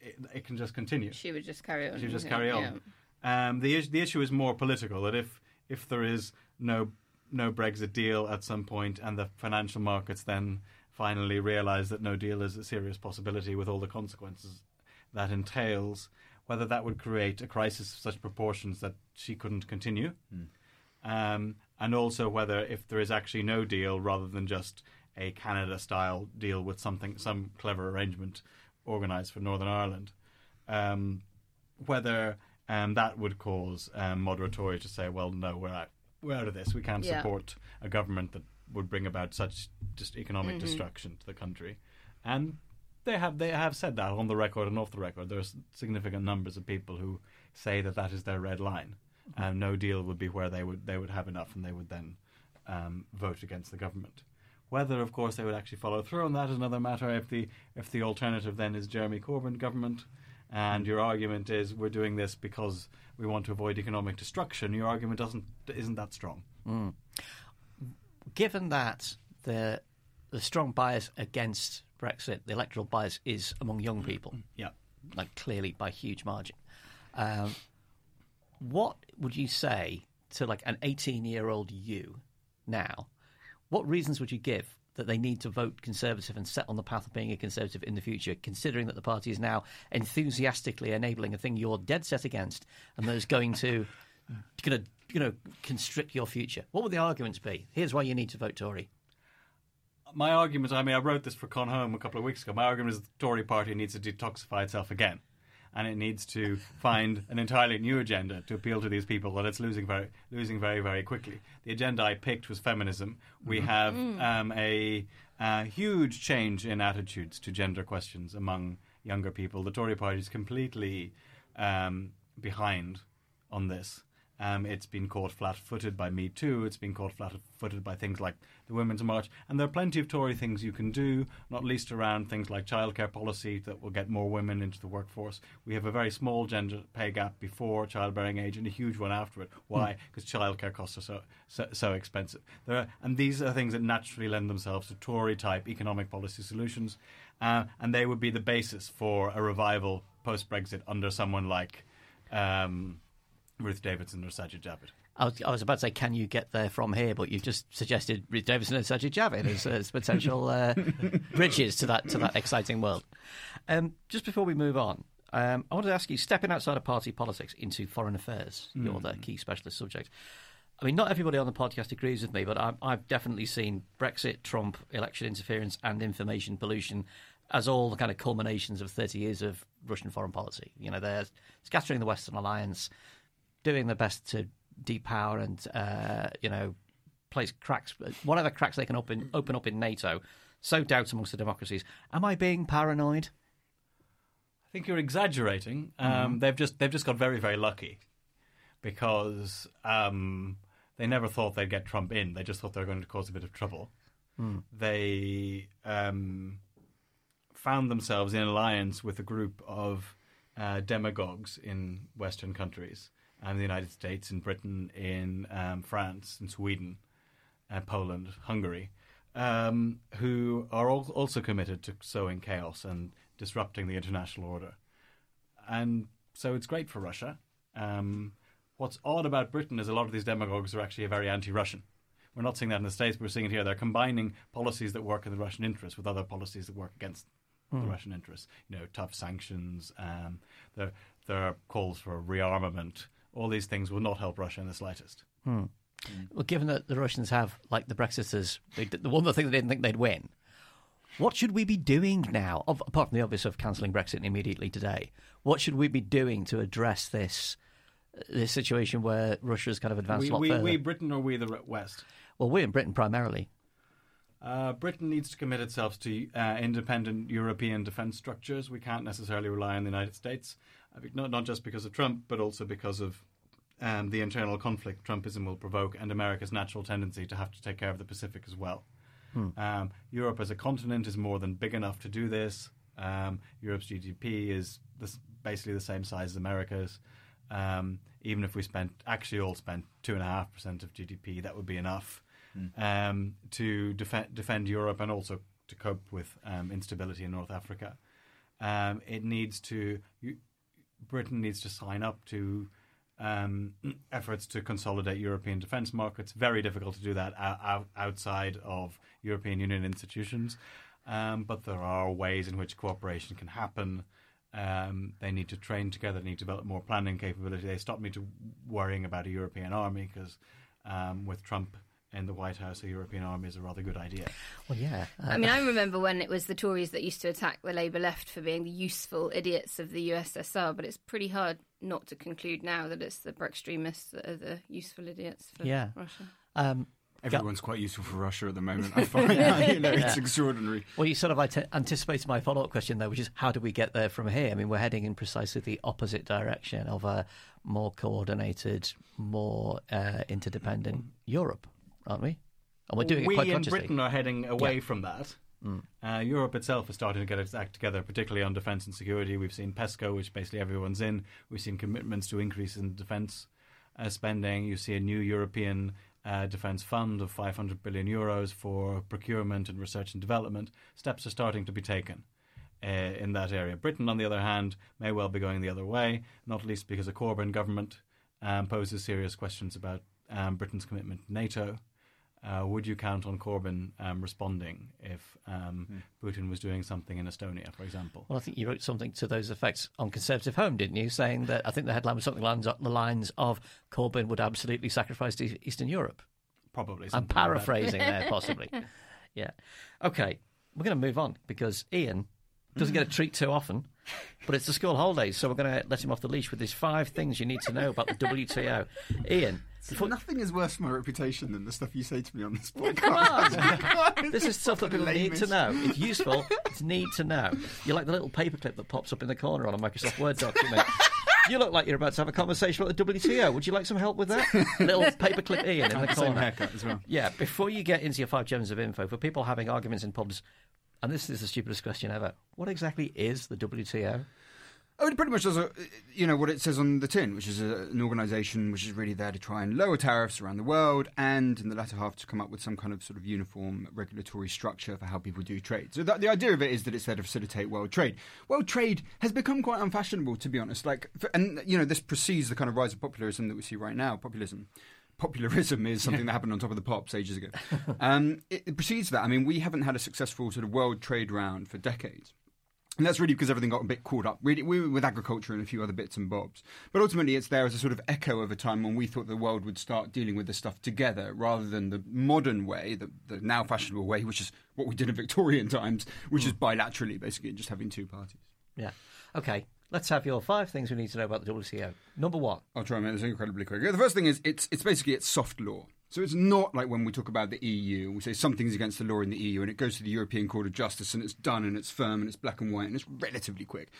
it, it can just continue. She would just carry on. She would just yeah, carry yeah. on. Um, the the issue is more political. That if if there is no no Brexit deal at some point, and the financial markets then finally realise that no deal is a serious possibility with all the consequences that entails, whether that would create a crisis of such proportions that she couldn't continue, um, and also whether if there is actually no deal rather than just a Canada-style deal with something some clever arrangement organised for Northern Ireland, um, whether um, that would cause um, moderate Tories to say, "Well, no, we're out, we're out of this. We can't Yeah. support a government that would bring about such just economic destruction to the country," and they have they have said that on the record and off the record. There's significant numbers of people who say that that is their red line. Um, no deal would be where they would they would have enough, and they would then um, vote against the government. Whether, of course, they would actually follow through on that is another matter. If the if the alternative then is Jeremy Corbyn government, and your argument is we're doing this because we want to avoid economic destruction, your argument doesn't isn't that strong. Given that the the strong bias against Brexit, the electoral bias is among young people, Yeah. like clearly by huge margin. Um, what would you say to like an 18 year old you now? What reasons would you give that they need to vote Conservative and set on the path of being a Conservative in the future, considering that the party is now enthusiastically enabling a thing you're dead set against and that is going to, going to, you know, constrict your future? What would the arguments be? Here's why you need to vote Tory. My argument, I mean, I wrote this for Con Home a couple of weeks ago. My argument is the Tory party needs to detoxify itself again. And it needs to find an entirely new agenda to appeal to these people that it's losing very, losing very, very quickly. The agenda I picked was feminism. We have um, a, a huge change in attitudes to gender questions among younger people. The Tory party is completely um, behind on this. Um, it's been caught flat-footed by Me Too. It's been caught flat-footed by things like the Women's March, and there are plenty of Tory things you can do, not least around things like childcare policy that will get more women into the workforce. We have a very small gender pay gap before childbearing age and a huge one after it. Why? Because childcare costs are so, so so expensive. There are, and these are things that naturally lend themselves to Tory-type economic policy solutions, uh, and they would be the basis for a revival post-Brexit under someone like. Um, Ruth Davidson or Sajid Javid. I was, I was about to say, can you get there from here? But you've just suggested Ruth Davidson and Sajid Javid as, as potential uh, bridges to that to that exciting world. Um, just before we move on, um, I wanted to ask you: stepping outside of party politics into foreign affairs, you're the key specialist subject. I mean, not everybody on the podcast agrees with me, but I, I've definitely seen Brexit, Trump, election interference, and information pollution as all the kind of culminations of 30 years of Russian foreign policy. You know, they're scattering the Western alliance, doing their best to depower and uh, you know place cracks, whatever cracks they can open open up in NATO. So doubt amongst the democracies. Am I being paranoid? I think you're exaggerating. Um, They've just they've just got very very lucky because um, they never thought they'd get Trump in. They just thought they were going to cause a bit of trouble. They um, found themselves in alliance with a group of uh, demagogues in Western countries, and the United States, in Britain, in um, France, in Sweden, uh, Poland, Hungary, um, who are al- also committed to sowing chaos and disrupting the international order. And so it's great for Russia. Um, what's odd about Britain is a lot of these demagogues are actually very anti-Russian. We're not seeing that in the States, but we're seeing it here. They're combining policies that work in the Russian interest with other policies that work against the Russian interests. You know, tough sanctions. Um, are calls for rearmament. All these things will not help Russia in the slightest. Well, given that the Russians have, like the Brexiters, they, the one of the they didn't think they'd win. What should we be doing now, of, apart from the obvious of cancelling Brexit immediately today? What should we be doing to address this this situation where Russia Russia's kind of advanced We, a lot we, further? we, Britain, or we, the West? Well, we're in Britain primarily. Uh, Britain needs to commit itself to uh, independent European defence structures. We can't necessarily rely on the United States, I think not not just because of Trump, but also because of um, the internal conflict Trumpism will provoke, and America's natural tendency to have to take care of the Pacific as well. Um, Europe as a continent is more than big enough to do this. Um, Europe's GDP is this, basically the same size as America's. Um, even if we spent actually all spent two and a half percent of GDP, that would be enough um, to defend defend Europe and also to cope with um, instability in North Africa. Um, it needs to you, Britain needs to sign up to um, efforts to consolidate European defence markets. Very difficult to do that out, out, outside of European Union institutions, um, but there are ways in which cooperation can happen. Um, they need to train together. They need to develop more planning capability. They stop me to worrying about a European army because um, with Trump in the White House, a European army is a rather good idea. Well, yeah. Uh, I mean, I remember when it was the Tories that used to attack the Labour left for being the useful idiots of the USSR, but it's pretty hard not to conclude now that it's the Brextremists that are the useful idiots for Yeah. Russia. um, Everyone's quite useful for Russia at the moment. I find you know, it's extraordinary. well, you sort of ante- anticipated my follow up question, though, which is how do we get there from here? I mean, we're heading in precisely the opposite direction of a more coordinated, more uh, interdependent Europe, aren't we? And we're doing we it quite in. Britain are heading away Yeah. from that. Uh, Europe itself is starting to get its act together, particularly on defence and security. We've seen PESCO, which basically everyone's in. We've seen commitments to increase in defence uh, spending. You see a new European uh, defence fund of 500 billion euros for procurement and research and development, steps are starting to be taken uh, in that area. Britain, on the other hand, may well be going the other way, not least because a Corbyn government um, poses serious questions about um, Britain's commitment to NATO. Uh, would you count on Corbyn um, responding if um, Putin was doing something in Estonia, for example? Well, I think you wrote something to those effects on Conservative Home, didn't you? Saying that I think the headline was something along the lines of Corbyn would absolutely sacrifice Eastern Europe. Probably. I'm something like paraphrasing there, possibly. Yeah. Okay, we're going to move on because Ian doesn't get a treat too often, but it's the school holidays, so we're going to let him off the leash with these five things you need to know about the WTO. Ian, before, Nothing is worse for my reputation than the stuff you say to me on this come podcast. on. this is stuff that people need to know. It's useful. It's need to know. You're like the little paperclip that pops up in the corner on a Microsoft Word document. You look like you're about to have a conversation about the WTO. Would you like some help with that? Little paperclip Ian in the Same corner. haircut as well. Yeah, before you get into your five gems of info, for people having arguments in pubs, and this is the stupidest question ever, what exactly is the WTO? Oh, it pretty much does, a, you know, what it says on the tin, which is a, an organisation which is really there to try and lower tariffs around the world, and in the latter half to come up with some kind of sort of uniform regulatory structure for how people do trade. So that, the idea of it is that it's there to facilitate world trade. World trade has become quite unfashionable, to be honest. Like, and you know, this precedes the kind of rise of populism that we see right now. Populism. Popularism is something that happened on top of the pops ages ago. um, it, it precedes that. I mean, we haven't had a successful sort of world trade round for decades. And that's really because everything got a bit caught up really, with agriculture and a few other bits and bobs. But ultimately, it's there as a sort of echo of a time when we thought the world would start dealing with this stuff together rather than the modern way, the, the now fashionable way, which is what we did in Victorian times, which is hmm. bilaterally, basically, just having two parties. Yeah. Okay, let's have your five things we need to know about the WTO. Number one. I'll try and make this incredibly quick. The first thing is it's it's basically it's soft law. So it's not like when we talk about the EU, we say something's against the law in the EU, and it goes to the European Court of Justice, and it's done, and it's firm, and it's black and white, and it's relatively quick.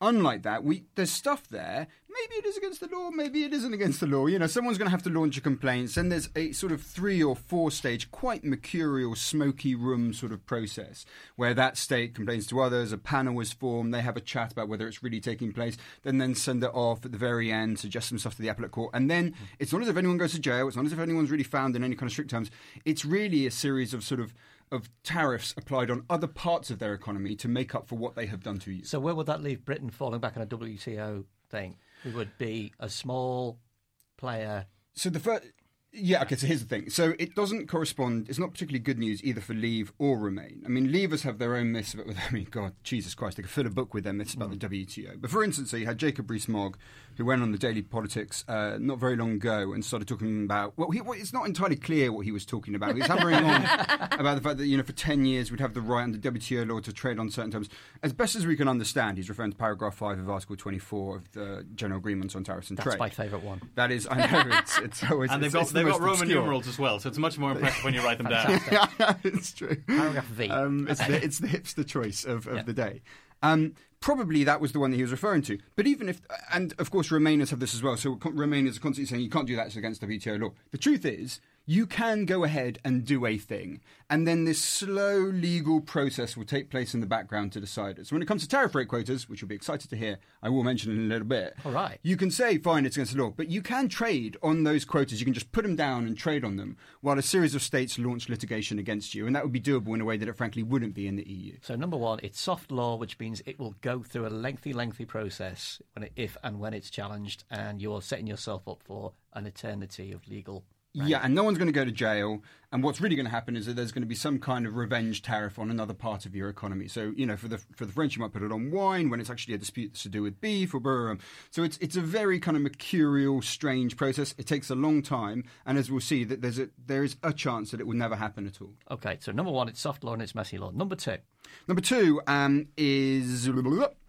Unlike that, we there's stuff there. Maybe it is against the law. Maybe it isn't against the law. You know, someone's going to have to launch a complaint. And there's a sort of three or four stage, quite mercurial, smoky room sort of process where that state complains to others. A panel is formed. They have a chat about whether it's really taking place. Then then send it off at the very end, suggest some stuff to the appellate court. And then it's not as if anyone goes to jail. It's not as if anyone's really found in any kind of strict terms. It's really a series of sort of of tariffs applied on other parts of their economy to make up for what they have done to you. So where would that leave Britain falling back on a WTO thing? We would be a small player. So the first, yeah, okay. So here's the thing. So it doesn't correspond. It's not particularly good news either for Leave or Remain. I mean, Leavers have their own myths about. I mean, God, Jesus Christ, they could fill a book with their myths about the WTO. But for instance, so you had Jacob Rees-Mogg, who went on the Daily Politics uh, not very long ago and started talking about. Well, he, well, it's not entirely clear what he was talking about. He was hammering on about the fact that you know for ten years we'd have the right under WTO law to trade on certain terms. As best as we can understand, he's referring to paragraph five of Article 24 of the General Agreements on Tariffs and That's Trade. my favourite one. That is, I know it's it's always And they've it's, got it's they've got Roman obscure. numerals as well, so it's much more impressive when you write them down. yeah, it's true. Paragraph V. Um, it's, the, it's the hipster choice of, of Yeah. the day. Um, probably that was the one that he was referring to. But even if, and of course, Remainers have this as well. So Remainers are constantly saying you can't do that; it's against WTO law. The truth is, you can go ahead and do a thing, and then this slow legal process will take place in the background to decide it. So when it comes to tariff rate quotas, which you'll be excited to hear, I will mention in a little bit. All right. You can say, fine, it's against the law, but you can trade on those quotas. You can just put them down and trade on them while a series of states launch litigation against you. And that would be doable in a way that it frankly wouldn't be in the EU. So number one, it's soft law, which means it will go through a lengthy, lengthy process when it, if and when it's challenged, and you're setting yourself up for an eternity of legal. Yeah, and no one's going to go to jail. And what's really going to happen is that there's going to be some kind of revenge tariff on another part of your economy. So, you know, for the for the French, you might put it on wine when it's actually a dispute that's to do with beef or blah. So it's it's a very kind of mercurial, strange process. It takes a long time, and as we'll see, that there's a there is a chance that it will never happen at all. Okay, so number one, it's soft law and it's messy law. Number two, Number two um, is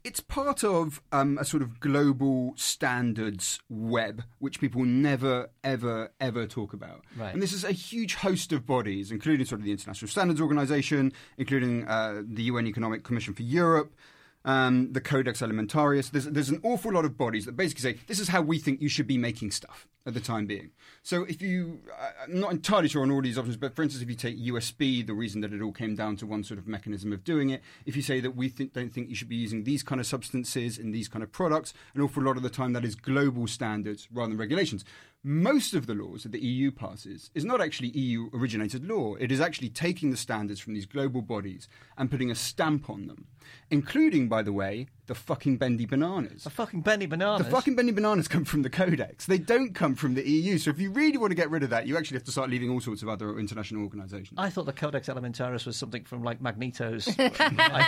it's part of um, a sort of global standards web, which people never, ever, ever talk about. Right. And this is a huge host of bodies, including sort of the International Standards Organization, including uh, the UN Economic Commission for Europe. Um, the Codex Alimentarius. There's, there's an awful lot of bodies that basically say this is how we think you should be making stuff. at the time being. So if you, I'm not entirely sure on all these options, but for instance, if you take USB, the reason that it all came down to one sort of mechanism of doing it, if you say that we don't think you should be using these kind of substances in these kind of products, an awful lot of the time that is global standards rather than regulations. Most of the laws that the EU passes is not actually EU originated law. It is actually taking the standards from these global bodies and putting a stamp on them, including, by the way, the fucking bendy bananas. The fucking bendy bananas. The fucking bendy bananas come from the Codex. They don't come from the EU. So if you really want to get rid of that, you actually have to start leaving all sorts of other international organisations. I thought the Codex Elementaris was something from like Magneto's like,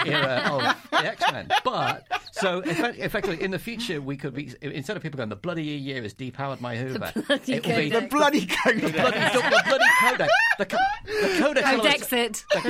era of the X Men. But so effect- effectively, in the future, we could be instead of people going, "The bloody EU has depowered my Hoover," bloody it will be the bloody Codex. the bloody, the bloody Codex. The, co- the Codex. Codex Aliment- it. the,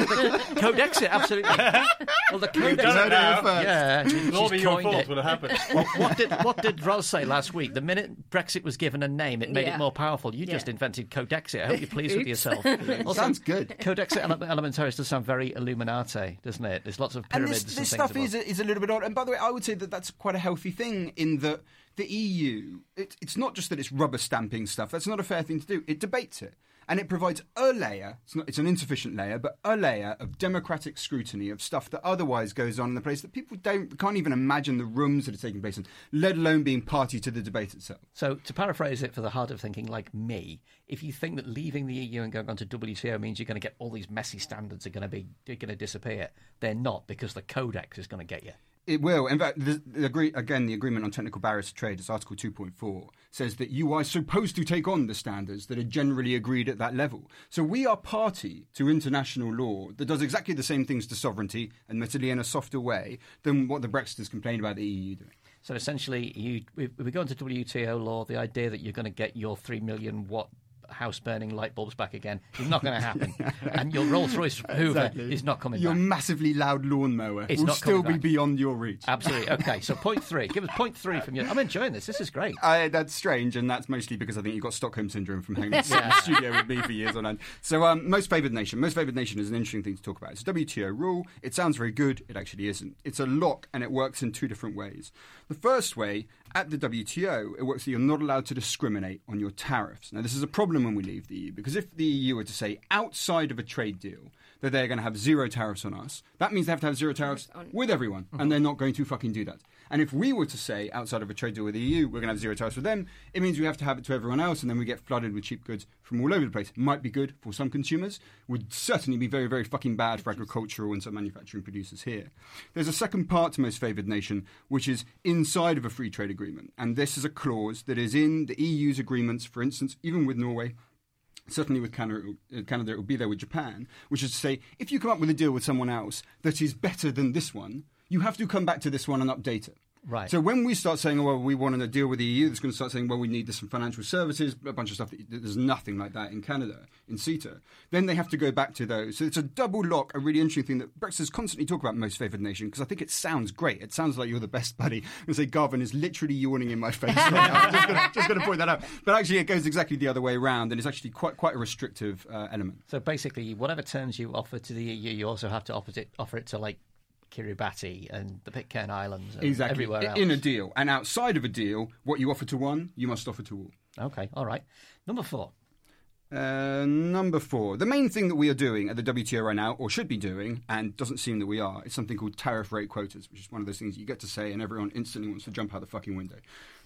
the, Codex it absolutely. Well, the Codex. done it now. Yeah, It'll all she's be your fault it. when it happens. Well, what did what did Ros say last week? The minute Brexit was given a name, it made Yeah. it more powerful. You just invented Codexit. I hope you're pleased with yourself. Also, Sounds good. Codexit Ele- Elementaris does sound very Illuminati, doesn't it? There's lots of And pyramids this, and this stuff is a, is a little bit odd. And by the way, I would say that that's quite a healthy thing in that the EU, it, it's not just that it's rubber stamping stuff. That's not a fair thing to do. It debates it. And it provides a layer, it's, not, it's an insufficient layer, but a layer of democratic scrutiny of stuff that otherwise goes on in the place that people don't, can't even imagine the rooms that are taking place in, let alone being party to the debate itself. So, to paraphrase it for the hard of thinking like me, if you think that leaving the EU and going on to WTO means you're going to get all these messy standards are going to be going to disappear, they're not because the Codex is going to get you. It will. In fact, the, the agree, again, the agreement on technical barriers to trade, it's Article 2.4, says that you are supposed to take on the standards that are generally agreed at that level. So we are party to international law that does exactly the same things to sovereignty, admittedly in a softer way, than what the Brexiters complained about the EU doing. So essentially, you if we go into WTO law, the idea that you're going to get your three million watt house burning light bulbs back again is not going to happen, and your Rolls Royce Hoover is not coming Your back. massively loud lawnmower It's will not still be back. beyond your reach. Absolutely. Okay, so point three. Give us point three from you. I'm enjoying this. This is great. I, that's strange, and that's mostly because I think you've got Stockholm syndrome from hanging out in the studio with me for years on end. So, um, most favoured nation. Most favoured nation is an interesting thing to talk about. It's a WTO rule. It sounds very good. It actually isn't. It's a lock, and it works in two different ways. The first way, at the WTO, it works that you're not allowed to discriminate on your tariffs. Now, this is a problem when we leave the EU because if the EU were to say outside of a trade deal that they're going to have zero tariffs on us, that means they have to have zero tariffs with everyone, and they're not going to fucking do that. And if we were to say outside of a trade deal with the EU, we're going to have zero tariffs with them, it means we have to have it to everyone else, and then we get flooded with cheap goods from all over the place. Might be good for some consumers, would certainly be very, very fucking bad for agricultural and some manufacturing producers here. There's a second part to most favoured nation, which is inside of a free trade agreement, and this is a clause that is in the EU's agreements, for instance, even with Norway, certainly with Canada, uh, Canada, it will be there with Japan, which is to say, if you come up with a deal with someone else that is better than this one, you have to come back to this one and update it. Right. So when we start saying, oh, well, we want to deal with the EU, that's going to start saying, well, we need this from financial services, a bunch of stuff. That, there's nothing like that in Canada, in CETA. Then they have to go back to those. So it's a double lock, a really interesting thing that Brexiters constantly talk about most favoured nation, because I think it sounds great. It sounds like you're the best buddy. And say, Garvan is literally yawning in my face right now. I'm just gonna- just going to point that out. But actually, it goes exactly the other way around, and it's actually quite, quite a restrictive uh, element. So basically, whatever terms you offer to the EU, you also have to offer it, offer it to like Kiribati and the Pitcairn Islands and Exactly. everywhere else. In a deal. And outside of a deal, what you offer to one, you must offer to all. Okay, all right. Number four. Uh, number four. The main thing that we are doing at the WTO right now, or should be doing, and doesn't seem that we are, is something called tariff rate quotas, which is one of those things you get to say and everyone instantly wants to jump out the fucking window.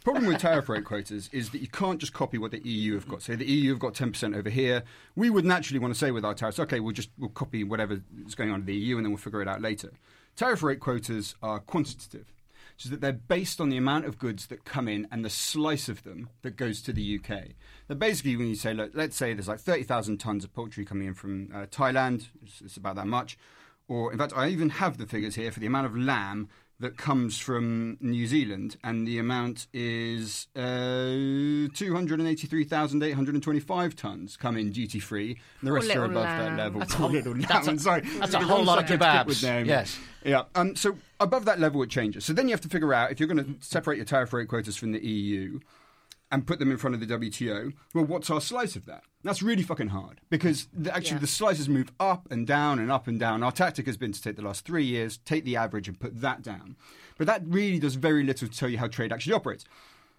Problem with tariff rate quotas is that you can't just copy what the EU have got. Say the EU have got 10% over here. We would naturally want to say with our tariffs, okay, we'll just we'll copy whatever is going on in the EU and then we'll figure it out later. Tariff rate quotas are quantitative so that they're based on the amount of goods that come in and the slice of them that goes to the UK. Now, basically, when you say, look, let's say there's like 30,000 tons of poultry coming in from uh, Thailand, it's, it's about that much. Or, in fact, I even have the figures here for the amount of lamb that comes from New Zealand, and the amount is uh, 283,825 tons come in duty free. The rest are little above that level. That's a Poor whole- little that's a- Sorry, that's a whole lot of subject with kebabs. them. Yes. Yeah. Um, so above that level, it changes. So then you have to figure out if you're going to separate your tariff rate quotas from the EU and put them in front of the WTO. Well, what's our slice of that? That's really fucking hard because the, actually Yeah. the slices move up and down and up and down. Our tactic has been to take the last three years, take the average, and put that down. But that really does very little to tell you how trade actually operates.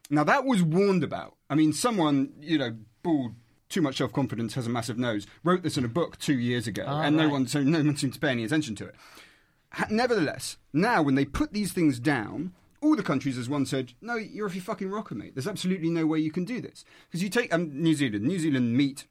Now that was warned about. I mean, someone you know, bald, too much self confidence, has a massive nose, wrote this in a book two years ago, Ah, and no one so no one seemed to pay any attention to it. Ha- Nevertheless, now when they put these things down, all the countries, as one said, no, you're off your fucking rocker, mate. There's absolutely no way you can do this because you take um, New Zealand. New Zealand meat.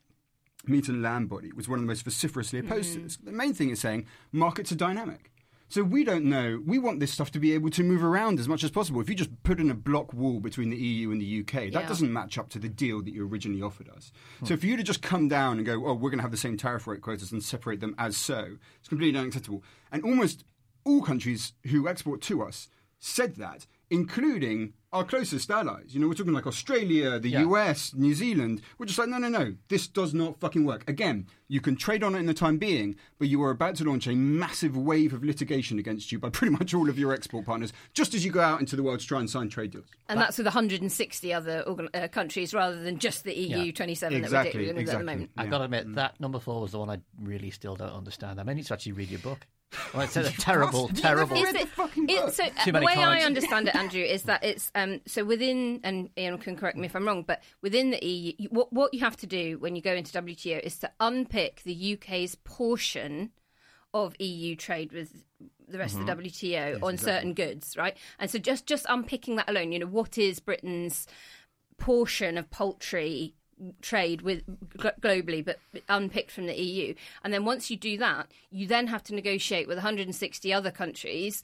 Meat and lamb body was one of the most vociferously opposed to this. The main thing is saying markets are dynamic. So we don't know. We want this stuff to be able to move around as much as possible. If you just put in a block wall between the EU and the UK, that doesn't match up to the deal that you originally offered us. So for you to just come down and go, oh, we're going to have the same tariff rate quotas and separate them as so, it's completely unacceptable. And almost all countries who export to us said that, including our closest allies. You know, we're talking like Australia, the Yeah. US, New Zealand. We're just like, no, no, no, this does not fucking work. Again, you can trade on it in the time being, but you are about to launch a massive wave of litigation against you by pretty much all of your export partners, just as you go out into the world to try and sign trade deals. And that's with 160 other organ- uh, countries rather than just the EU Yeah. 27 that Exactly, we're dealing with at the exactly. moment. I've Yeah. got to admit, that number four was the one I really still don't understand. I may need to actually read your book. Well, it's a terrible, You've terrible. Is read it- the fucking it- book. so uh, Too the many way I understand it, Andrew, is that it's um, so within, and Ian can correct me if I'm wrong, but within the EU, you- what what you have to do when you go into WTO is to unpick the UK's portion of EU trade with the rest of the WTO on certain goods, right? And so just just unpicking that alone, you know, what is Britain's portion of poultry trade with globally but unpicked from the EU and then once you do that you then have to negotiate with 160 other countries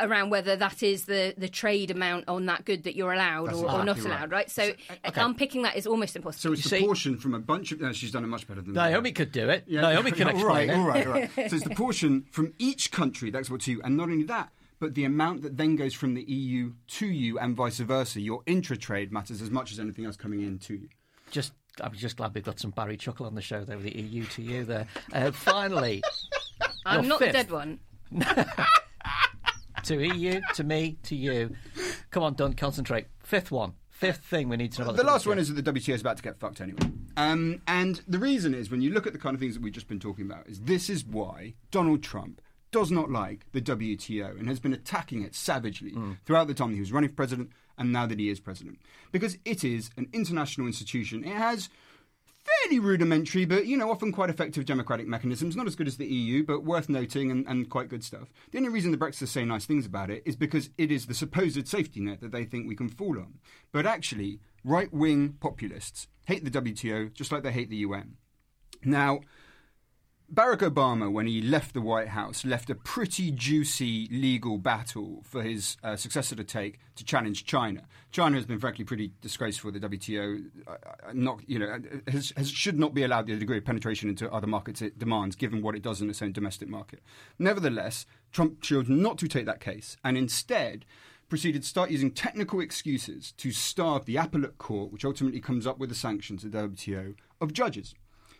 around whether that is the, the trade amount on that good that you're allowed That's or, or not exactly right. allowed right so uh, unpicking that is almost impossible So it's You the see- portion from a bunch of. No, she's done it much better than Naomi could do it. Yeah. Naomi can all explain right, it. All right, all right. so it's the portion from each country that's what to you, and not only that, but the amount that then goes from the EU to you and vice versa. Your intra-trade matters as much as anything else coming in to you. Just, I'm just glad we've got some Barry Chuckle on the show there with the EU to you there. Uh, finally, I'm your not fifth. the dead one to EU, to me, to you. Come on, Dunt, concentrate. Fifth one. Fifth thing we need to know about The last WTO. one is that the WTO is about to get fucked anyway. Um, and the reason is, when you look at the kind of things that we've just been talking about, is this is why Donald Trump does not like the WTO and has been attacking it savagely throughout the time he was running for president and now that he is president. Because it is an international institution. It has fairly rudimentary, but you know, often quite effective democratic mechanisms. Not as good as the EU, but worth noting and, and quite good stuff. The only reason the Brexiters say nice things about it is because it is the supposed safety net that they think we can fall on. But actually, right wing populists hate the WTO just like they hate the UN. Now, Barack Obama, when he left the White House, left a pretty juicy legal battle for his uh, successor to take to challenge China. China has been, frankly, pretty disgraceful. The WTO, uh, uh, not you know, uh, has, has, should not be allowed the degree of penetration into other markets it demands, given what it does in its own domestic market. Nevertheless, Trump chose not to take that case, and instead proceeded to start using technical excuses to starve the appellate court, which ultimately comes up with the sanctions of the WTO, of judges.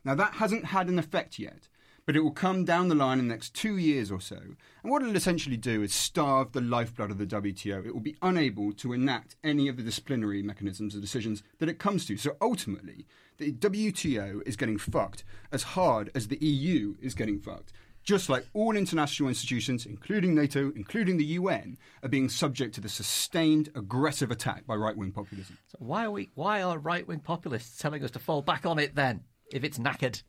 Now, that hasn't had an effect yet, but it will come down the line in the next two years or so. And what it'll essentially do is starve the lifeblood of the WTO. It will be unable to enact any of the disciplinary mechanisms or decisions that it comes to. So ultimately, the WTO is getting fucked as hard as the EU is getting fucked. Just like all international institutions, including NATO, including the UN, are being subject to the sustained aggressive attack by right wing populism. So why are we? Why are right wing populists telling us to fall back on it then? If it's knackered.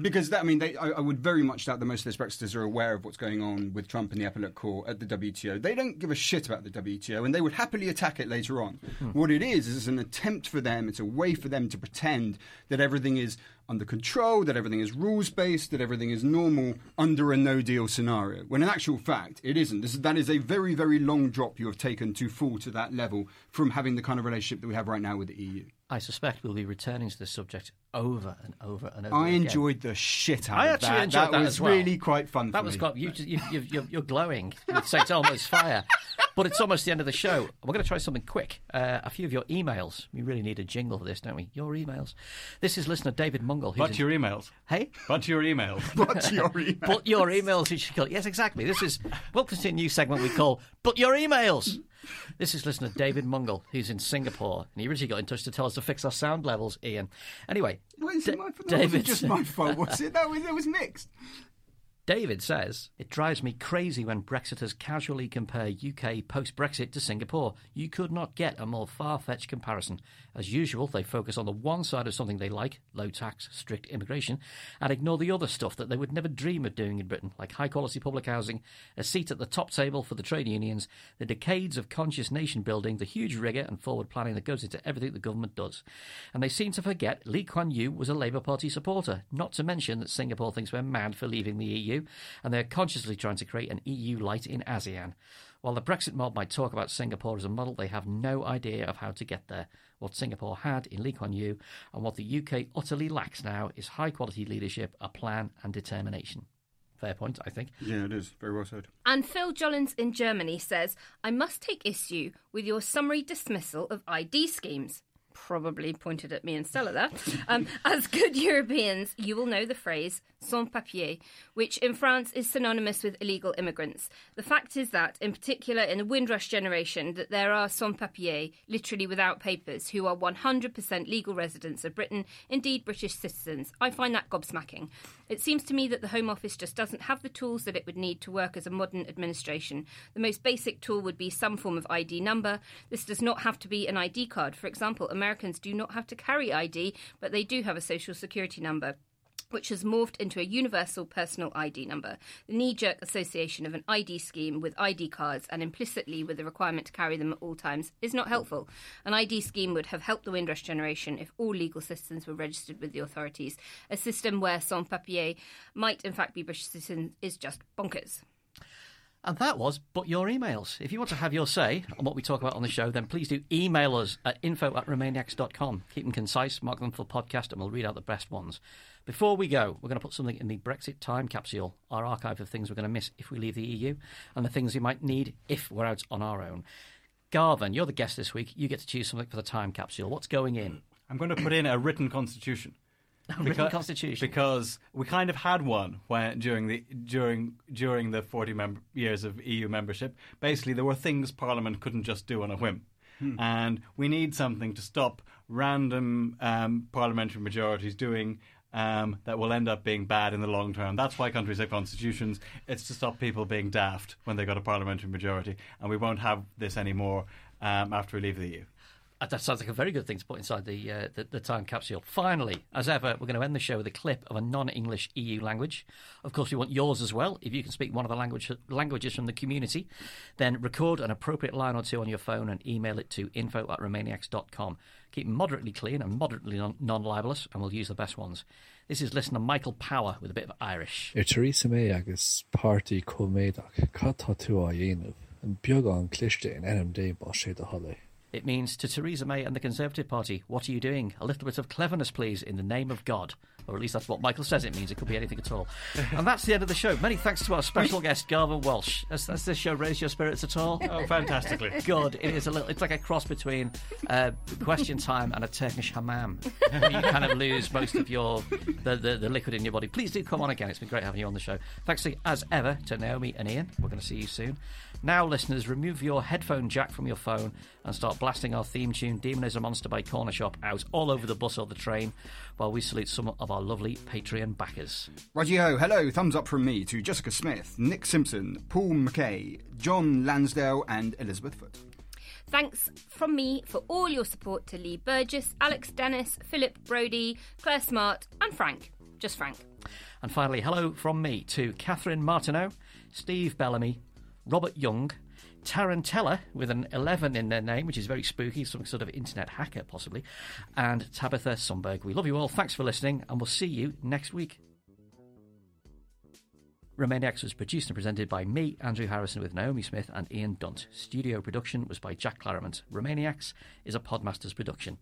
Because that, I mean, they, I, I would very much doubt that most of those Brexiters are aware of what's going on with Trump and the appellate court at the WTO. They don't give a shit about the WTO, and they would happily attack it later on. Hmm. What it is is an attempt for them. It's a way for them to pretend that everything is under control, that everything is rules based, that everything is normal under a no deal scenario. When in actual fact, it isn't. This is, that is a very, very long drop you have taken to fall to that level from having the kind of relationship that we have right now with the EU. I suspect we'll be returning to this subject over and over and over. I again. enjoyed the shit out of it. I of actually that. enjoyed that was as well. really quite fun. That for was me. quite. You, you, you, you're, you're glowing with St. Elmo's fire. But it's almost the end of the show. We're going to try something quick. Uh, a few of your emails. We really need a jingle for this, don't we? Your emails. This is listener David Mungle. Who's But in- your emails. Hey? But your emails. But your email. But your emails, you should call. Yes, exactly. This is welcome to a new segment we call "But Your Emails." This is listener David Mungle, who's in Singapore, and he originally got in touch to tell us to fix our sound levels. Ian. Anyway, Well, is Da- it my fault? That wasn't just my fault, was it? That was, it was mixed. David says, It drives me crazy when Brexiters casually compare UK post Brexit to Singapore. You could not get a more far fetched comparison. As usual, they focus on the one side of something they like low tax, strict immigration and ignore the other stuff that they would never dream of doing in Britain, like high quality public housing, a seat at the top table for the trade unions, the decades of conscious nation building, the huge rigour and forward planning that goes into everything the government does. And they seem to forget Lee Kuan Yew was a Labour Party supporter, not to mention that Singapore thinks we're mad for leaving the EU and they're consciously trying to create an EU light in ASEAN. While the Brexit mob might talk about Singapore as a model, they have no idea of how to get there. What Singapore had in Lee Kuan Yew and what the UK utterly lacks now is high quality leadership, a plan, and determination. Fair point, I think. Yeah, it is. Very well said. And Phil Jollins in Germany says, I must take issue with your summary dismissal of ID schemes. Probably pointed at me and Stella there. Um, as good Europeans, you will know the phrase sans papier, which in France is synonymous with illegal immigrants. The fact is that, in particular in the Windrush generation, that there are sans papier, literally without papers, who are 100% legal residents of Britain, indeed British citizens. I find that gobsmacking. It seems to me that the Home Office just doesn't have the tools that it would need to work as a modern administration. The most basic tool would be some form of ID number. This does not have to be an ID card. For example, Americans do not have to carry ID, but they do have a social security number which has morphed into a universal personal ID number. The knee jerk association of an ID scheme with ID cards and implicitly with the requirement to carry them at all times is not helpful. An ID scheme would have helped the Windrush generation if all legal citizens were registered with the authorities. A system where sans papier might in fact be British citizens is just bonkers. And that was But Your Emails. If you want to have your say on what we talk about on the show, then please do email us at info at remainiacs.com. Keep them concise, mark them for podcast, and we'll read out the best ones. Before we go, we're going to put something in the Brexit time capsule, our archive of things we're going to miss if we leave the EU, and the things we might need if we're out on our own. Garvan, you're the guest this week. You get to choose something for the time capsule. What's going in? I'm going to put in a written constitution. Written constitution. because we kind of had one when during the during during the 40 mem- years of EU membership. Basically, there were things Parliament couldn't just do on a whim, and we need something to stop random um, parliamentary majorities doing. Um, that will end up being bad in the long term. That's why countries have constitutions. It's to stop people being daft when they got a parliamentary majority, and we won't have this anymore um, after we leave the EU. Uh, That sounds like a very good thing to put inside the, uh, the the time capsule. Finally, as ever, we're going to end the show with a clip of a non-English EU language. Of course, we want yours as well. If you can speak one of the language, languages from the community, then record an appropriate line or two on your phone and email it to info at remainiacs.com. Keep moderately clean and moderately non- non-libelous, and we'll use the best ones. This is listener Michael Power with a bit of Irish. Theresa May agus pártaí comméadach cattá tú a an cliste in NMD má sé holla. It means to Theresa May and the Conservative Party, what are you doing? A little bit of cleverness, please, in the name of God. Or at least that's what Michael says it means. It could be anything at all. and that's the end of the show. Many thanks to our special guest, Garvan Walshe. Has, has this show raised your spirits at all? Oh, fantastically! Good. it is a little. It's like a cross between uh, Question Time and a Turkish hammam. you kind of lose most of your the, the, the liquid in your body. Please do come on again. It's been great having you on the show. Thanks to, as ever to Naomi and Ian. We're going to see you soon. Now, listeners, remove your headphone jack from your phone and start blasting our theme tune, Demon is a Monster by Corner Shop, out all over the bus or the train while we salute some of our lovely Patreon backers. Righty-ho, hello, thumbs up from me to Jessica Smith, Nick Simpson, Paul McKay, John Lansdale, and Elizabeth Foot. Thanks from me for all your support to Lee Burgess, Alex Dennis, Philip Brody, Claire Smart, and Frank. Just Frank. And finally, hello from me to Catherine Martineau, Steve Bellamy, Robert Young, Tarantella with an 11 in their name, which is very spooky, some sort of internet hacker possibly, and Tabitha Sundberg. We love you all. Thanks for listening, and we'll see you next week. Remainiacs was produced and presented by me, Andrew Harrison, with Naomi Smith and Ian Dunt. Studio production was by Jack Claremont. Remainiacs is a Podmasters production.